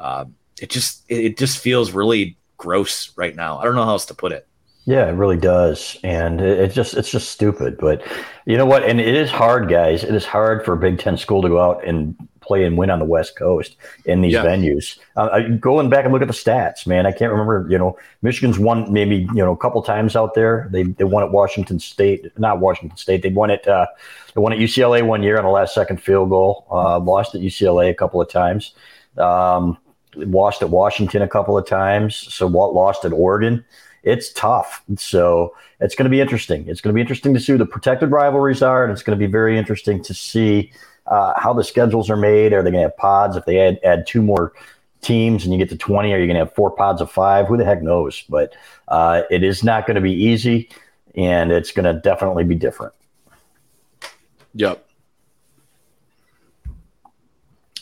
uh, it just it just feels really gross right now. I don't know how else to put it. Yeah, it really does, and it, just it's just stupid. But you know what? And it is hard, guys. It is hard for a Big Ten school to go out and play and win on the West Coast in these yeah. venues. Uh, going back and look at the stats, man. I can't remember. You know, Michigan's won maybe you know a couple times out there. They they won at Washington State, not Washington State. They won it. Uh, they won at UCLA one year on a last second field goal. Uh, lost at UCLA a couple of times. Um, lost at Washington a couple of times. So what? lost at Oregon it's tough. So it's going to be interesting. It's going to be interesting to see who the protected rivalries are, and it's going to be very interesting to see uh, how the schedules are made. Are they going to have pods? If they add, add two more teams and you get to 20, are you going to have four pods of five? Who the heck knows? But uh, it is not going to be easy, and it's going to definitely be different. Yep.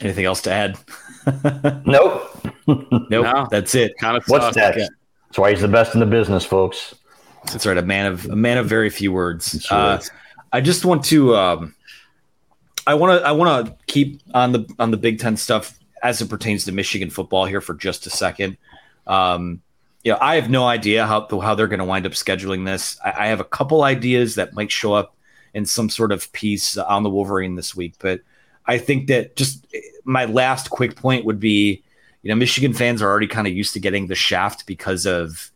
Anything else to add? nope. nope. No, that's it. Kind of what's next? That's why he's the best in the business, folks. That's right. A man of a man of very few words. Uh, I just want to. Um, I want to. I want to keep on the on the Big Ten stuff as it pertains to Michigan football here for just a second. Um, you know, I have no idea how how they're going to wind up scheduling this. I, I, have a couple ideas that might show up in some sort of piece on the Wolverine this week, but I think that just my last quick point would be you know, Michigan fans are already kind of used to getting the shaft because of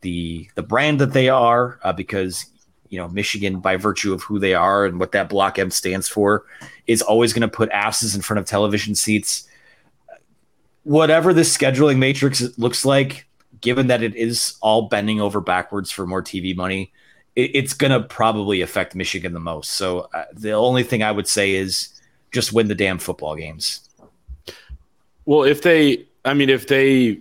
the the brand that they are, uh, because you know Michigan, by virtue of who they are and what that block M stands for, is always going to put asses in front of television seats. Whatever the scheduling matrix looks like, given that it is all bending over backwards for more TV money, it, it's going to probably affect Michigan the most. So uh, the only thing I would say is just win the damn football games. Well, if they I mean, if they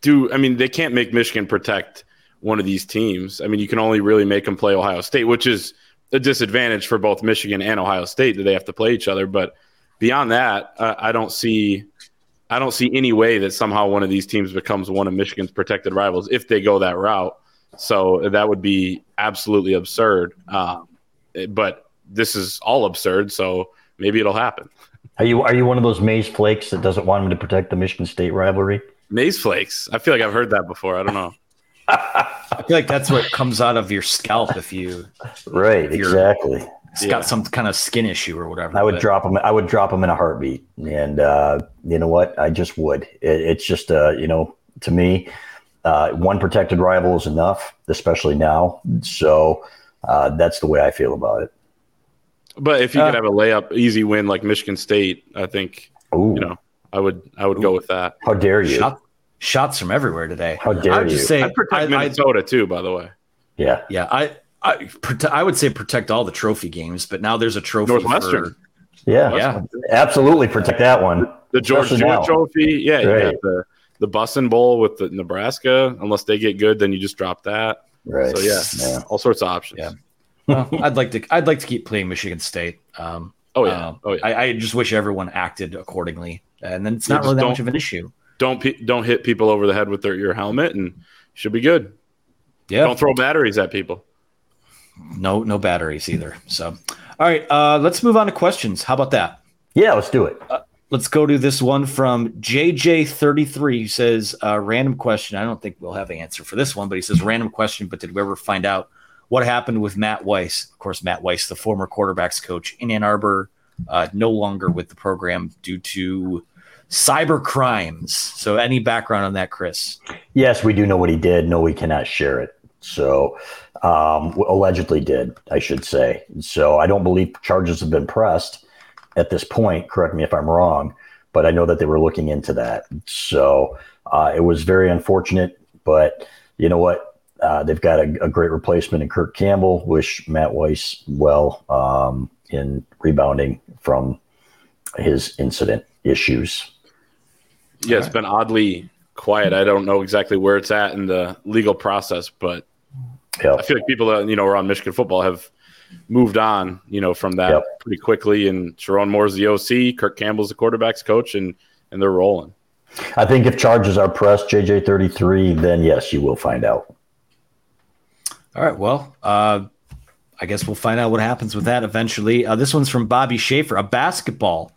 do, I mean, they can't make Michigan protect one of these teams. I mean, you can only really make them play Ohio State, which is a disadvantage for both Michigan and Ohio State that they have to play each other. But beyond that, uh, I don't see. I don't see any way that somehow one of these teams becomes one of Michigan's protected rivals if they go that route. So that would be absolutely absurd. Uh, but this is all absurd. So maybe it'll happen. Are you are you one of those maize flakes that doesn't want him to protect the Michigan State rivalry? Maize flakes. I feel like I've heard that before. I don't know. I feel like that's what comes out of your scalp if you right if exactly. It's yeah. got some kind of skin issue or whatever. I would but. drop them. I would drop them in a heartbeat, and uh, you know what? I just would. It, it's just uh, you know to me, uh, one protected rival is enough, especially now. So uh, that's the way I feel about it. But if you uh, could have a layup, easy win like Michigan State, I think ooh. you know I would I would ooh. go with that. How dare you? Shot, shots from everywhere today. How dare I would you? Just say, I protect I, Minnesota I, too. By the way. Yeah. Yeah. I I, I would say protect all the trophy games, but now there's a trophy. Northwestern. For, yeah. Yeah. Absolutely protect that one. The George Jewett Trophy. Yeah. Right. the the Bussin Bowl with the Nebraska. Unless they get good, then you just drop that. Right. So yeah, yeah. all sorts of options. Yeah well, I'd like to. I'd like to keep playing Michigan State. Um, oh yeah. Um, oh yeah. I, I, just wish everyone acted accordingly, and then it's not really that much of an issue. Don't don't hit people over the head with their your helmet, and should be good. Yeah. Don't throw batteries at people. No, no batteries either. So, all right, uh, let's move on to questions. How about that? Yeah, let's do it. Uh, let's go to this one from JJ33 who says, uh, random question. I don't think we'll have an answer for this one, but he says, random question, but did we ever find out what happened with Matt Weiss. Of course, Matt Weiss, the former quarterbacks coach in Ann Arbor, uh, no longer with the program due to cyber crimes. So, any background on that, Chris? Yes, we do know what he did. No, we cannot share it. So, um, allegedly did, I should say. So, I don't believe charges have been pressed at this point. Correct me if I'm wrong, but I know that they were looking into that. So, uh, it was very unfortunate. But you know what? Uh, they've got a, a, great replacement in Kirk Campbell. Wish Matt Weiss well um, in rebounding from his incident issues. Yeah, it's been oddly quiet. I don't know exactly where it's at in the legal process, but yep. I feel like people that you know around Michigan football have moved on, you know, from that yep. pretty quickly. And Sherrone Moore's the OC, Kirk Campbell's the quarterbacks coach, and and they're rolling. I think if charges are pressed, JJ thirty three, then yes, you will find out. All right. Well, uh, I guess we'll find out what happens with that eventually. Uh, this one's from Bobby Schaefer, a basketball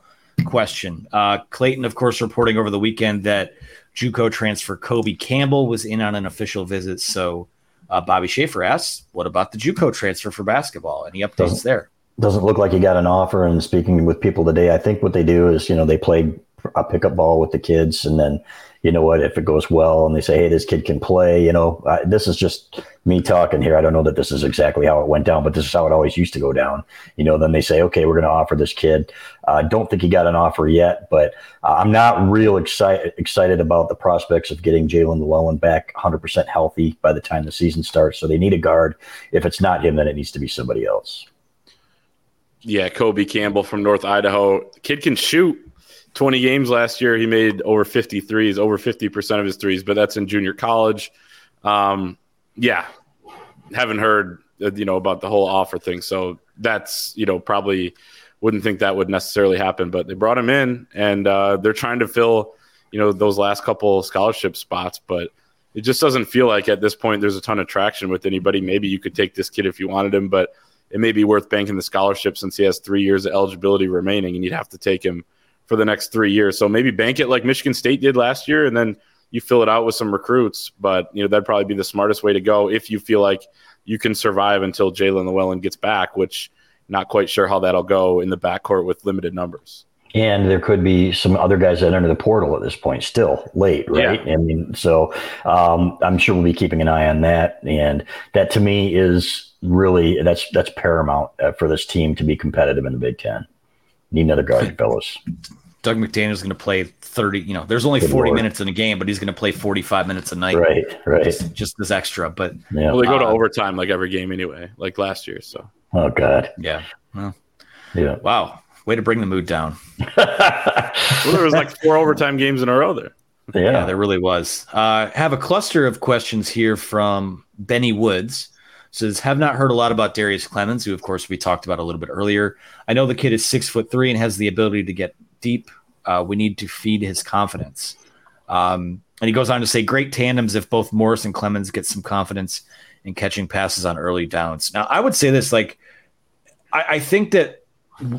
question. Uh, Clayton, of course, reporting over the weekend that JUCO transfer Kobe Campbell was in on an official visit. So uh, Bobby Schaefer asks, "What about the JUCO transfer for basketball? Any updates doesn't, there?" Doesn't look like he got an offer. And speaking with people today, I think what they do is, you know, they play a pickup ball with the kids, and then you know what, if it goes well and they say, hey, this kid can play, you know, I, this is just me talking here. I don't know that this is exactly how it went down, but this is how it always used to go down. You know, then they say, okay, we're going to offer this kid. I uh, don't think he got an offer yet, but uh, I'm not real excited excited about the prospects of getting Jaelin Llewellyn back 100% healthy by the time the season starts. So they need a guard. If it's not him, then it needs to be somebody else. Yeah, Kobe Campbell from North Idaho. Kid can shoot. 20 games last year, he made over 50 threes, over 50% of his threes, but that's in junior college. Um, yeah, haven't heard, uh, you know, about the whole offer thing. So that's, you know, probably wouldn't think that would necessarily happen, but they brought him in and uh, they're trying to fill, you know, those last couple scholarship spots, but it just doesn't feel like at this point there's a ton of traction with anybody. Maybe you could take this kid if you wanted him, but it may be worth banking the scholarship since he has three years of eligibility remaining and you'd have to take him – for the next three years. So maybe bank it like Michigan State did last year, and then you fill it out with some recruits. But you know that'd probably be the smartest way to go if you feel like you can survive until Jaelin Llewellyn gets back, which not quite sure how that'll go in the backcourt with limited numbers. And there could be some other guys that enter the portal at this point, still late, right? Yeah. I mean, so um, I'm sure we'll be keeping an eye on that. And that to me is really that's that's paramount uh, for this team to be competitive in the Big Ten. Need another guard, fellas. Dug McDaniel's going to play 30, you know, there's only Good 40 Lord. minutes in a game, but he's going to play 45 minutes a night. Right, right. Just, just as extra. But yeah. well, they go to uh, overtime like every game anyway, like last year. So, oh, God. Yeah. Well, yeah. Wow. Way to bring the mood down. well, there was like four overtime games in a row there. Yeah, yeah there really was. Uh, have a cluster of questions here from Benny Woods says have not heard a lot about Darrius Clemons, who of course we talked about a little bit earlier. I know the kid is six foot three and has the ability to get deep. Uh, we need to feed his confidence. Um, and he goes on to say, great tandems if both Morris and Clemons get some confidence in catching passes on early downs. Now, I would say this like, I, I think that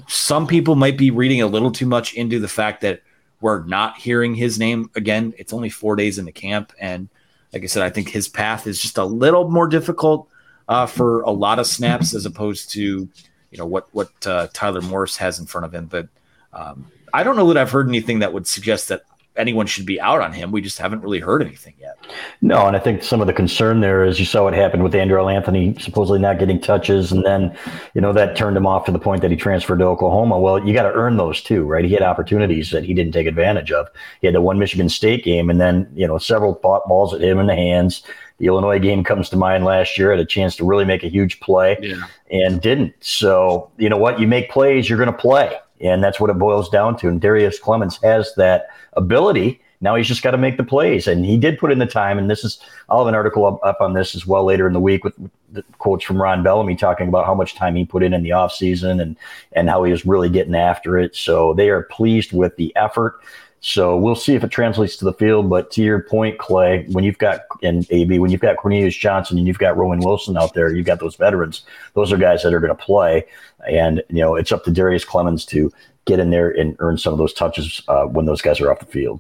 some people might be reading a little too much into the fact that we're not hearing his name again. It's only four days in the camp. And like I said, I think his path is just a little more difficult uh, for a lot of snaps as opposed to you know what what uh, Tyler Morris has in front of him. But um, I don't know that I've heard anything that would suggest that anyone should be out on him. We just haven't really heard anything yet. No, and I think some of the concern there is you saw what happened with Andrel Anthony supposedly not getting touches, and then you know that turned him off to the point that he transferred to Oklahoma. Well, you got to earn those too, right? He had opportunities that he didn't take advantage of. He had the one Michigan State game, and then you know several balls at him in the hands. The Illinois game comes to mind last year, had a chance to really make a huge play yeah. and didn't. So, you know what? You make plays, you're going to play. And that's what it boils down to. And Darrius Clemons has that ability. Now he's just got to make the plays. And he did put in the time. And this is, I'll have an article up, up on this as well later in the week with the quotes from Ron Bellamy talking about how much time he put in in the offseason and, and how he was really getting after it. So they are pleased with the effort. So we'll see if it translates to the field. But to your point, Clay, when you've got and AB, when you've got Cornelius Johnson and you've got Roman Wilson out there, you've got those veterans. Those are guys that are going to play, and you know it's up to Darrius Clemons to get in there and earn some of those touches uh, when those guys are off the field.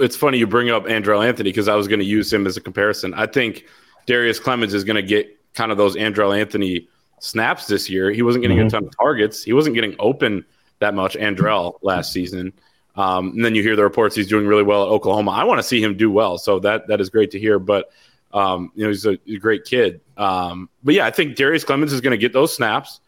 It's funny you bring up Andrel Anthony because I was going to use him as a comparison. I think Darrius Clemons is going to get kind of those Andrel Anthony snaps this year. He wasn't getting mm-hmm. a ton of targets. He wasn't getting open that much. Andrel last season. Um, and then you hear the reports he's doing really well at Oklahoma. I want to see him do well, so that that is great to hear. But um, you know, he's a, a great kid. Um, but yeah, I think Darrius Clemons is going to get those snaps,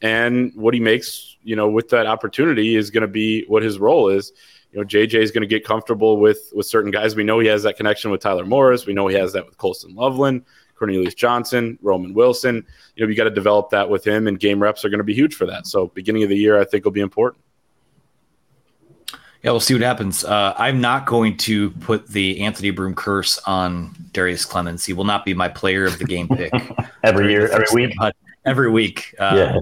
and what he makes, you know, with that opportunity is going to be what his role is. you know, JJ is going to get comfortable with with certain guys. We know he has that connection with Tyler Morris. We know he has that with Colston Loveland, Cornelius Johnson, Roman Wilson. You know, you got to develop that with him, and game reps are going to be huge for that. So, beginning of the year, I think will be important. Yeah, we'll see what happens. Uh, I'm not going to put the Anthony Broome curse on Darrius Clemons. He will not be my player of the game pick every year, every week. Every week. Uh, yeah.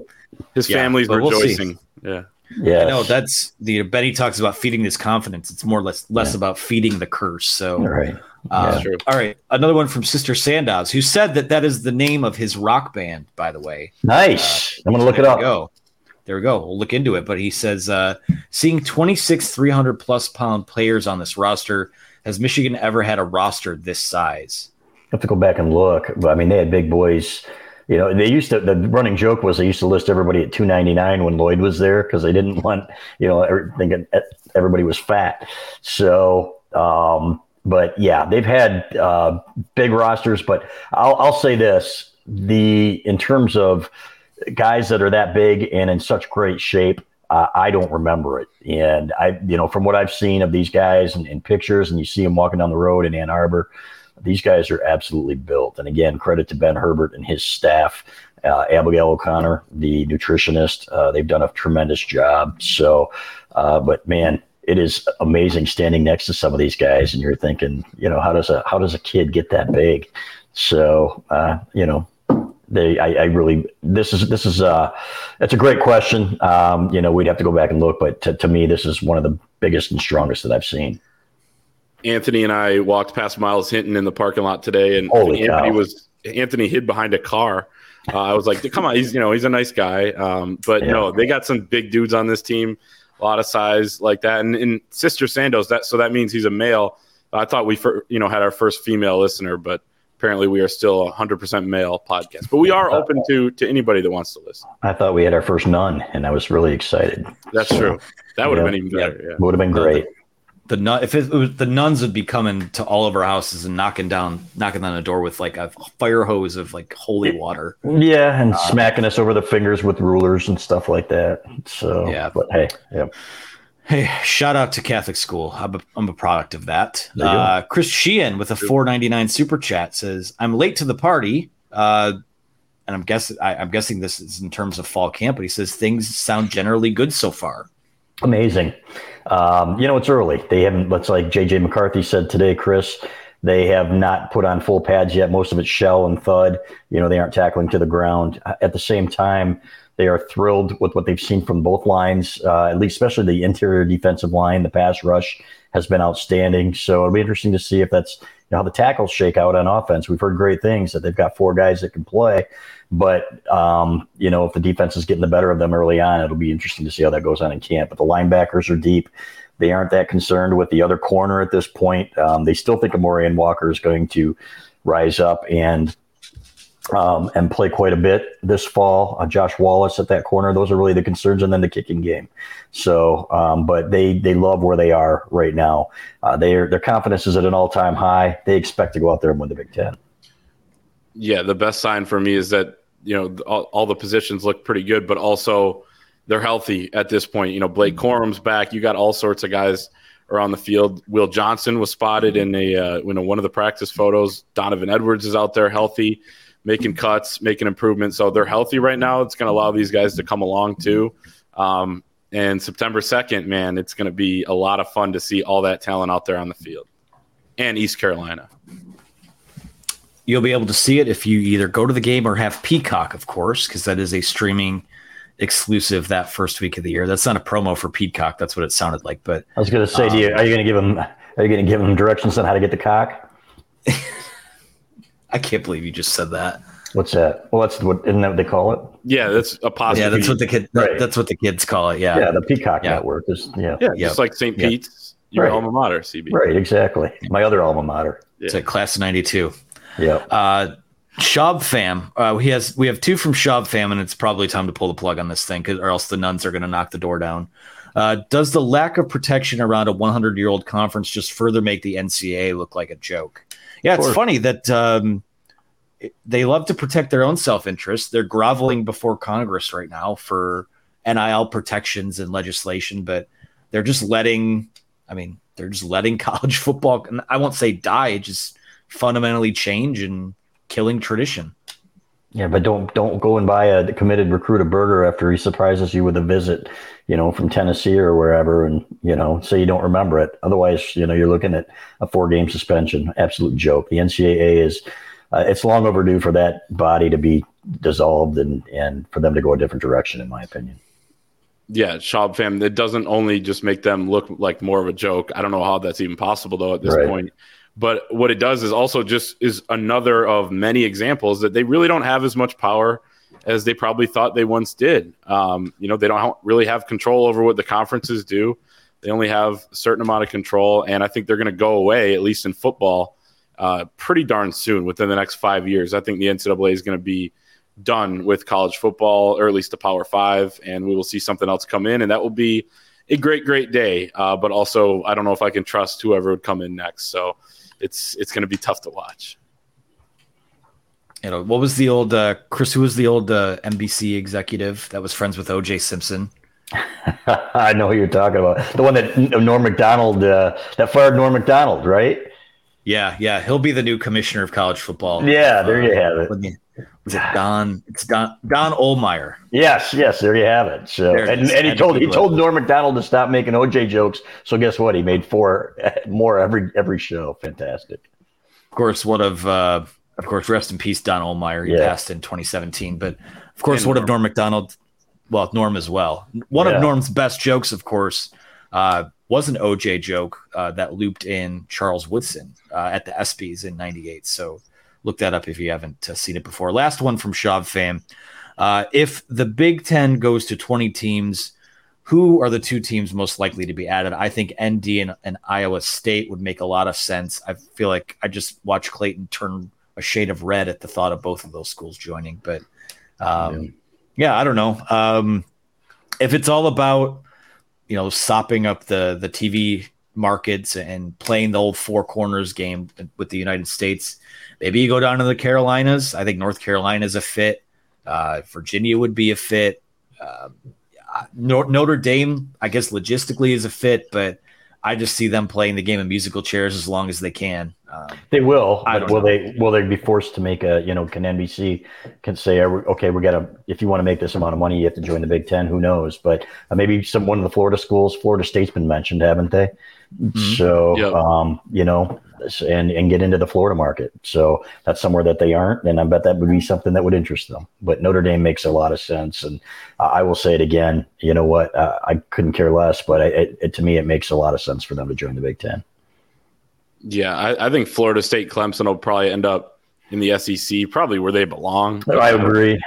His yeah, family's we'll rejoicing. yeah. Yeah. I know that's the Betty talks about feeding this confidence. It's more or less less Yeah. about feeding the curse. So, All right. uh, That's true. all right, another one from Sister Sandoz, who said that that is the name of his rock band. By the way, Nice. I'm going to look it up. Go. There we go. We'll look into it. But he says, uh, seeing 26 300 plus pound players on this roster, has Michigan ever had a roster this size? have to go back and look. But I mean, they had big boys. You know, they used to. The running joke was they used to list everybody at 299 when Lloyd was there because they didn't want you know thinking everybody was fat. So, um, but yeah, they've had uh, big rosters. But I'll, I'll say this: the in terms of guys that are that big and in such great shape. Uh, I don't remember it, and I, you know, from what I've seen of these guys in, in pictures, and you see them walking down the road in Ann Arbor, these guys are absolutely built. And again, credit to Ben Herbert and his staff. Uh, Abigail O'Connor, the nutritionist, uh, they've done a tremendous job. So, uh, but man, it is amazing standing next to some of these guys, and you're thinking, you know, how does a how does a kid get that big? So, uh, you know, they, I, I really, this is this is uh, it's a great question. Um, you know, we'd have to go back and look, but to, to me, this is one of the biggest and strongest that I've seen. Anthony and I walked past Myles Hinton in the parking lot today, and Holy Anthony cow. was Anthony hid behind a car. Uh, I was like, "Come on, he's you know he's a nice guy." Um, but Yeah. no, they got some big dudes on this team, a lot of size like that. And, and Sister Sandos, that so that means he's a male. I thought we fir- you know had our first female listener, but apparently we are still a hundred percent male podcast. But we are open to to anybody that wants to listen. I thought we had our first nun, and I was really excited. That's So, true. That would have been even better. Yeah. Would have been great. The nun, if it, was the nuns would be coming to all of our houses and knocking down, knocking on the door with like a fire hose of like holy water. Yeah, and uh, smacking us over the fingers with rulers and stuff like that. So, Yeah. but hey, yeah. Hey, shout out to Catholic school. I'm a, I'm a product of that. There you go. Uh, Chris Sheehan with a 4.99 super chat says, "I'm late to the party." Uh, and I'm guessing I'm guessing this is in terms of fall camp, but he says things sound generally good so far. Amazing. Um, you know, it's early. They haven't, let's like JJ McCarthy said today, Chris, they have not put on full pads yet. Most of it's shell and thud. You know, they aren't tackling to the ground. At the same time, they are thrilled with what they've seen from both lines, uh, at least, especially the interior defensive line. The pass rush has been outstanding. So it'll be interesting to see if that's you know, how the tackles shake out on offense. We've heard great things that they've got four guys that can play. But um, you know, if the defense is getting the better of them early on, it'll be interesting to see how that goes on in camp. But the linebackers are deep. They aren't that concerned with the other corner at this point. Um, they still think Amorian Walker is going to rise up and um, and play quite a bit this fall. Uh, Josh Wallace at that corner; those are really the concerns, and then the kicking game. So, um, but they they love where they are right now. Uh, their their confidence is at an all time high. They expect to go out there and win the Big Ten. yeah, the best sign for me is that you know all, all the positions look pretty good, but also they're healthy at this point. You know, Blake Corum's back. You got all sorts of guys around the field. Will Johnson was spotted in a uh, you know one of the practice photos. Donovan Edwards is out there healthy, making cuts, making improvements. So they're healthy right now. It's going to allow these guys to come along too. Um, and September second, man, it's going to be a lot of fun to see all that talent out there on the field, and East Carolina. You'll be able to see it if you either go to the game or have Peacock, of course, because that is a streaming exclusive that first week of the year. That's not a promo for Peacock. That's what it sounded like. But I was going to say, do you, are you going to give them? Are you going to give them directions on how to get the cock? I can't believe you just said that. What's that? Well, that's what isn't that what they call it? Yeah, that's a positive. Yeah, that's what the kid. Right. That's what the kids call it. Yeah. Yeah, the Peacock Yeah. Network is yeah. Yeah, Yeah. just like St. Yeah. Pete's, your Right. alma mater, CB. Right, exactly. My other alma mater. It's a class of '92. Yeah. Uh, Shab fam. Uh, he has. We have two from Shab fam, and it's probably time to pull the plug on this thing, 'cause- or else the nuns are going to knock the door down. Uh, does the lack of protection around a 100 year old conference just further make the NCAA look like a joke? Yeah, it's funny that um, they love to protect their own self interest. They're groveling before Congress right now for NIL protections and legislation, but they're just letting I mean, they're just letting college football, I won't say die, just fundamentally change and killing tradition. Yeah, but don't don't go and buy a committed recruit a burger after he surprises you with a visit, you know, from Tennessee or wherever, and you know, say you don't remember it. Otherwise, you know, you're looking at a four game suspension. Absolute joke. The NCAA is uh, it's long overdue for that body to be dissolved and and for them to go a different direction, in my opinion. Yeah, Schaub fam, it doesn't only just make them look like more of a joke. I don't know how that's even possible though at this Right. point. But what it does is also just is another of many examples that they really don't have as much power as they probably thought they once did. Um, you know, they don't really have control over what the conferences do. They only have a certain amount of control, and I think they're going to go away, at least in football, uh, pretty darn soon within the next five years. I think the NCAA is going to be done with college football, or at least the Power Five, and we will see something else come in, and that will be a great, great day. Uh, but also, I don't know if I can trust whoever would come in next. So it's it's going to be tough to watch. You know, what was the old uh, Chris? Who was the old uh, NBC executive that was friends with O.J. Simpson? I know who you're talking about. The one that Norm Macdonald uh, that fired Norm Macdonald, right? Yeah, yeah, he'll be the new commissioner of college football. Yeah, there you have it. When the- Was it Don? It's Don Don Ohlmeyer. Yes, yes, there you have it. So, There and, and he told he told Norm Macdonald to stop making OJ jokes. So guess what? He made four more every every show. Fantastic. Of course, one of uh, of course, rest in peace, Don Ohlmeyer. He Yeah. passed in 2017. But of course, And one of Norm. Macdonald, well, Norm as well. One Yeah. of Norm's best jokes, of course, uh, was an OJ joke uh, that looped in Charles Woodson uh, at the ESPYS in '98. So look that up if you haven't uh, seen it before. Last one from Shav fam. Uh, if the Big Ten goes to 20 teams, who are the two teams most likely to be added? I think ND and, and Iowa State would make a lot of sense. I feel like I just watched Clayton turn a shade of red at the thought of both of those schools joining. But um, yeah, I don't know. Um, if it's all about you know sopping up the the TV markets and playing the old four corners game with the United States, maybe you go down to the Carolinas. I think North Carolina is a fit. Uh, Virginia would be a fit. Uh, Notre Dame, I guess logistically is a fit, but I just see them playing the game of musical chairs as long as they can. Um, They will, will know. they will they be forced to make a you know can NBC can say "Are we- okay we got to if you want to make this amount of money you have to join the Big Ten who knows but uh, maybe some one of the Florida schools Florida State's been mentioned haven't they Mhm. so Yep. um you know and and get into the Florida market so that's somewhere that they aren't and I bet that would be something that would interest them but Notre Dame makes a lot of sense and I will say it again you know what uh, I couldn't care less but I, it, it, to me it makes a lot of sense for them to join the Big Ten. Yeah, I, I think Florida State, Clemson will probably end up in the SEC, probably where they belong. I agree.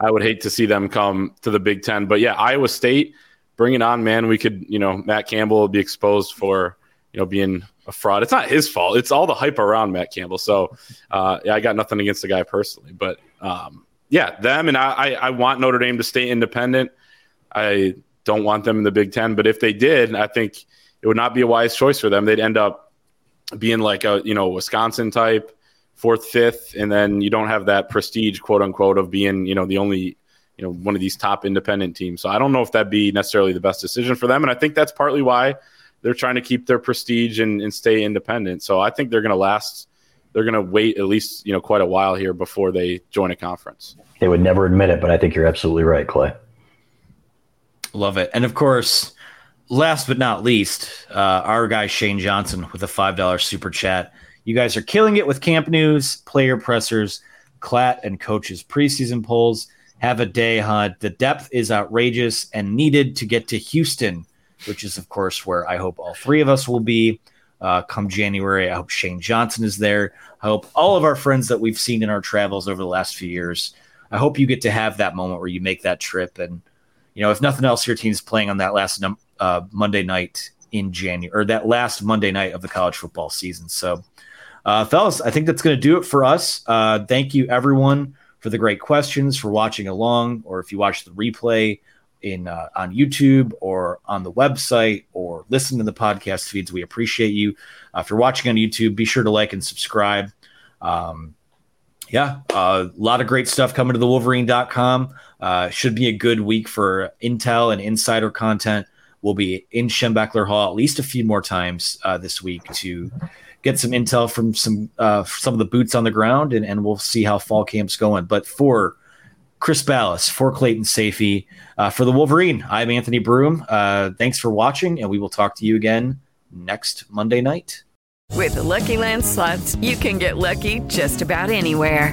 I would hate to see them come to the Big Ten, but yeah, Iowa State, bring it on, man. We could, you know, Matt Campbell be exposed for, you know, being a fraud. It's not his fault. It's all the hype around Matt Campbell. So, uh, yeah, I got nothing against the guy personally, but um, yeah, them and I, I want Notre Dame to stay independent. I don't want them in the Big Ten, but if they did, I think it would not be a wise choice for them. They'd end up being like a, you know, Wisconsin type fourth, fifth, and then you don't have that prestige, quote unquote, of being, you know, the only, you know, one of these top independent teams. So I don't know if that'd be necessarily the best decision for them. And I think that's partly why they're trying to keep their prestige and, and stay independent. So I think they're going to last. They're going to wait at least, you know, quite a while here before they join a conference. They would never admit it, but I think you're absolutely right, Clay. Love it. And of course, last but not least, uh, our guy Shane Johnson with a $5 super chat. You guys are killing it with camp news, player pressers, Clat and coaches preseason polls. Have a day, huh? The depth is outrageous and needed to get to Houston, which is, of course, where I hope all three of us will be uh, come January. I hope Shane Johnson is there. I hope all of our friends that we've seen in our travels over the last few years. I hope you get to have that moment where you make that trip and you know, if nothing else, your team's playing on that last num- uh, Monday night in January or that last Monday night of the college football season. So, uh, fellas, I think that's going to do it for us. Uh, thank you, everyone, for the great questions, for watching along, or if you watch the replay in uh, on YouTube or on the website or listen to the podcast feeds, we appreciate you. Uh, if you're watching on YouTube, be sure to like and subscribe. Um, yeah, a lot of great stuff coming to the Wolverine.com. Uh, should be a good week for intel and insider content. we'll be in Schembechler Hall at least a few more times uh, this week to get some intel from some uh, some of the boots on the ground, and, and we'll see how fall camp's going. But for Chris Balas, for Clayton Sayfie, uh, for the Wolverine, I'm Anthony Broome. Uh, thanks for watching, and we will talk to you again next Monday night. With the Lucky Land slots, you can get lucky just about anywhere.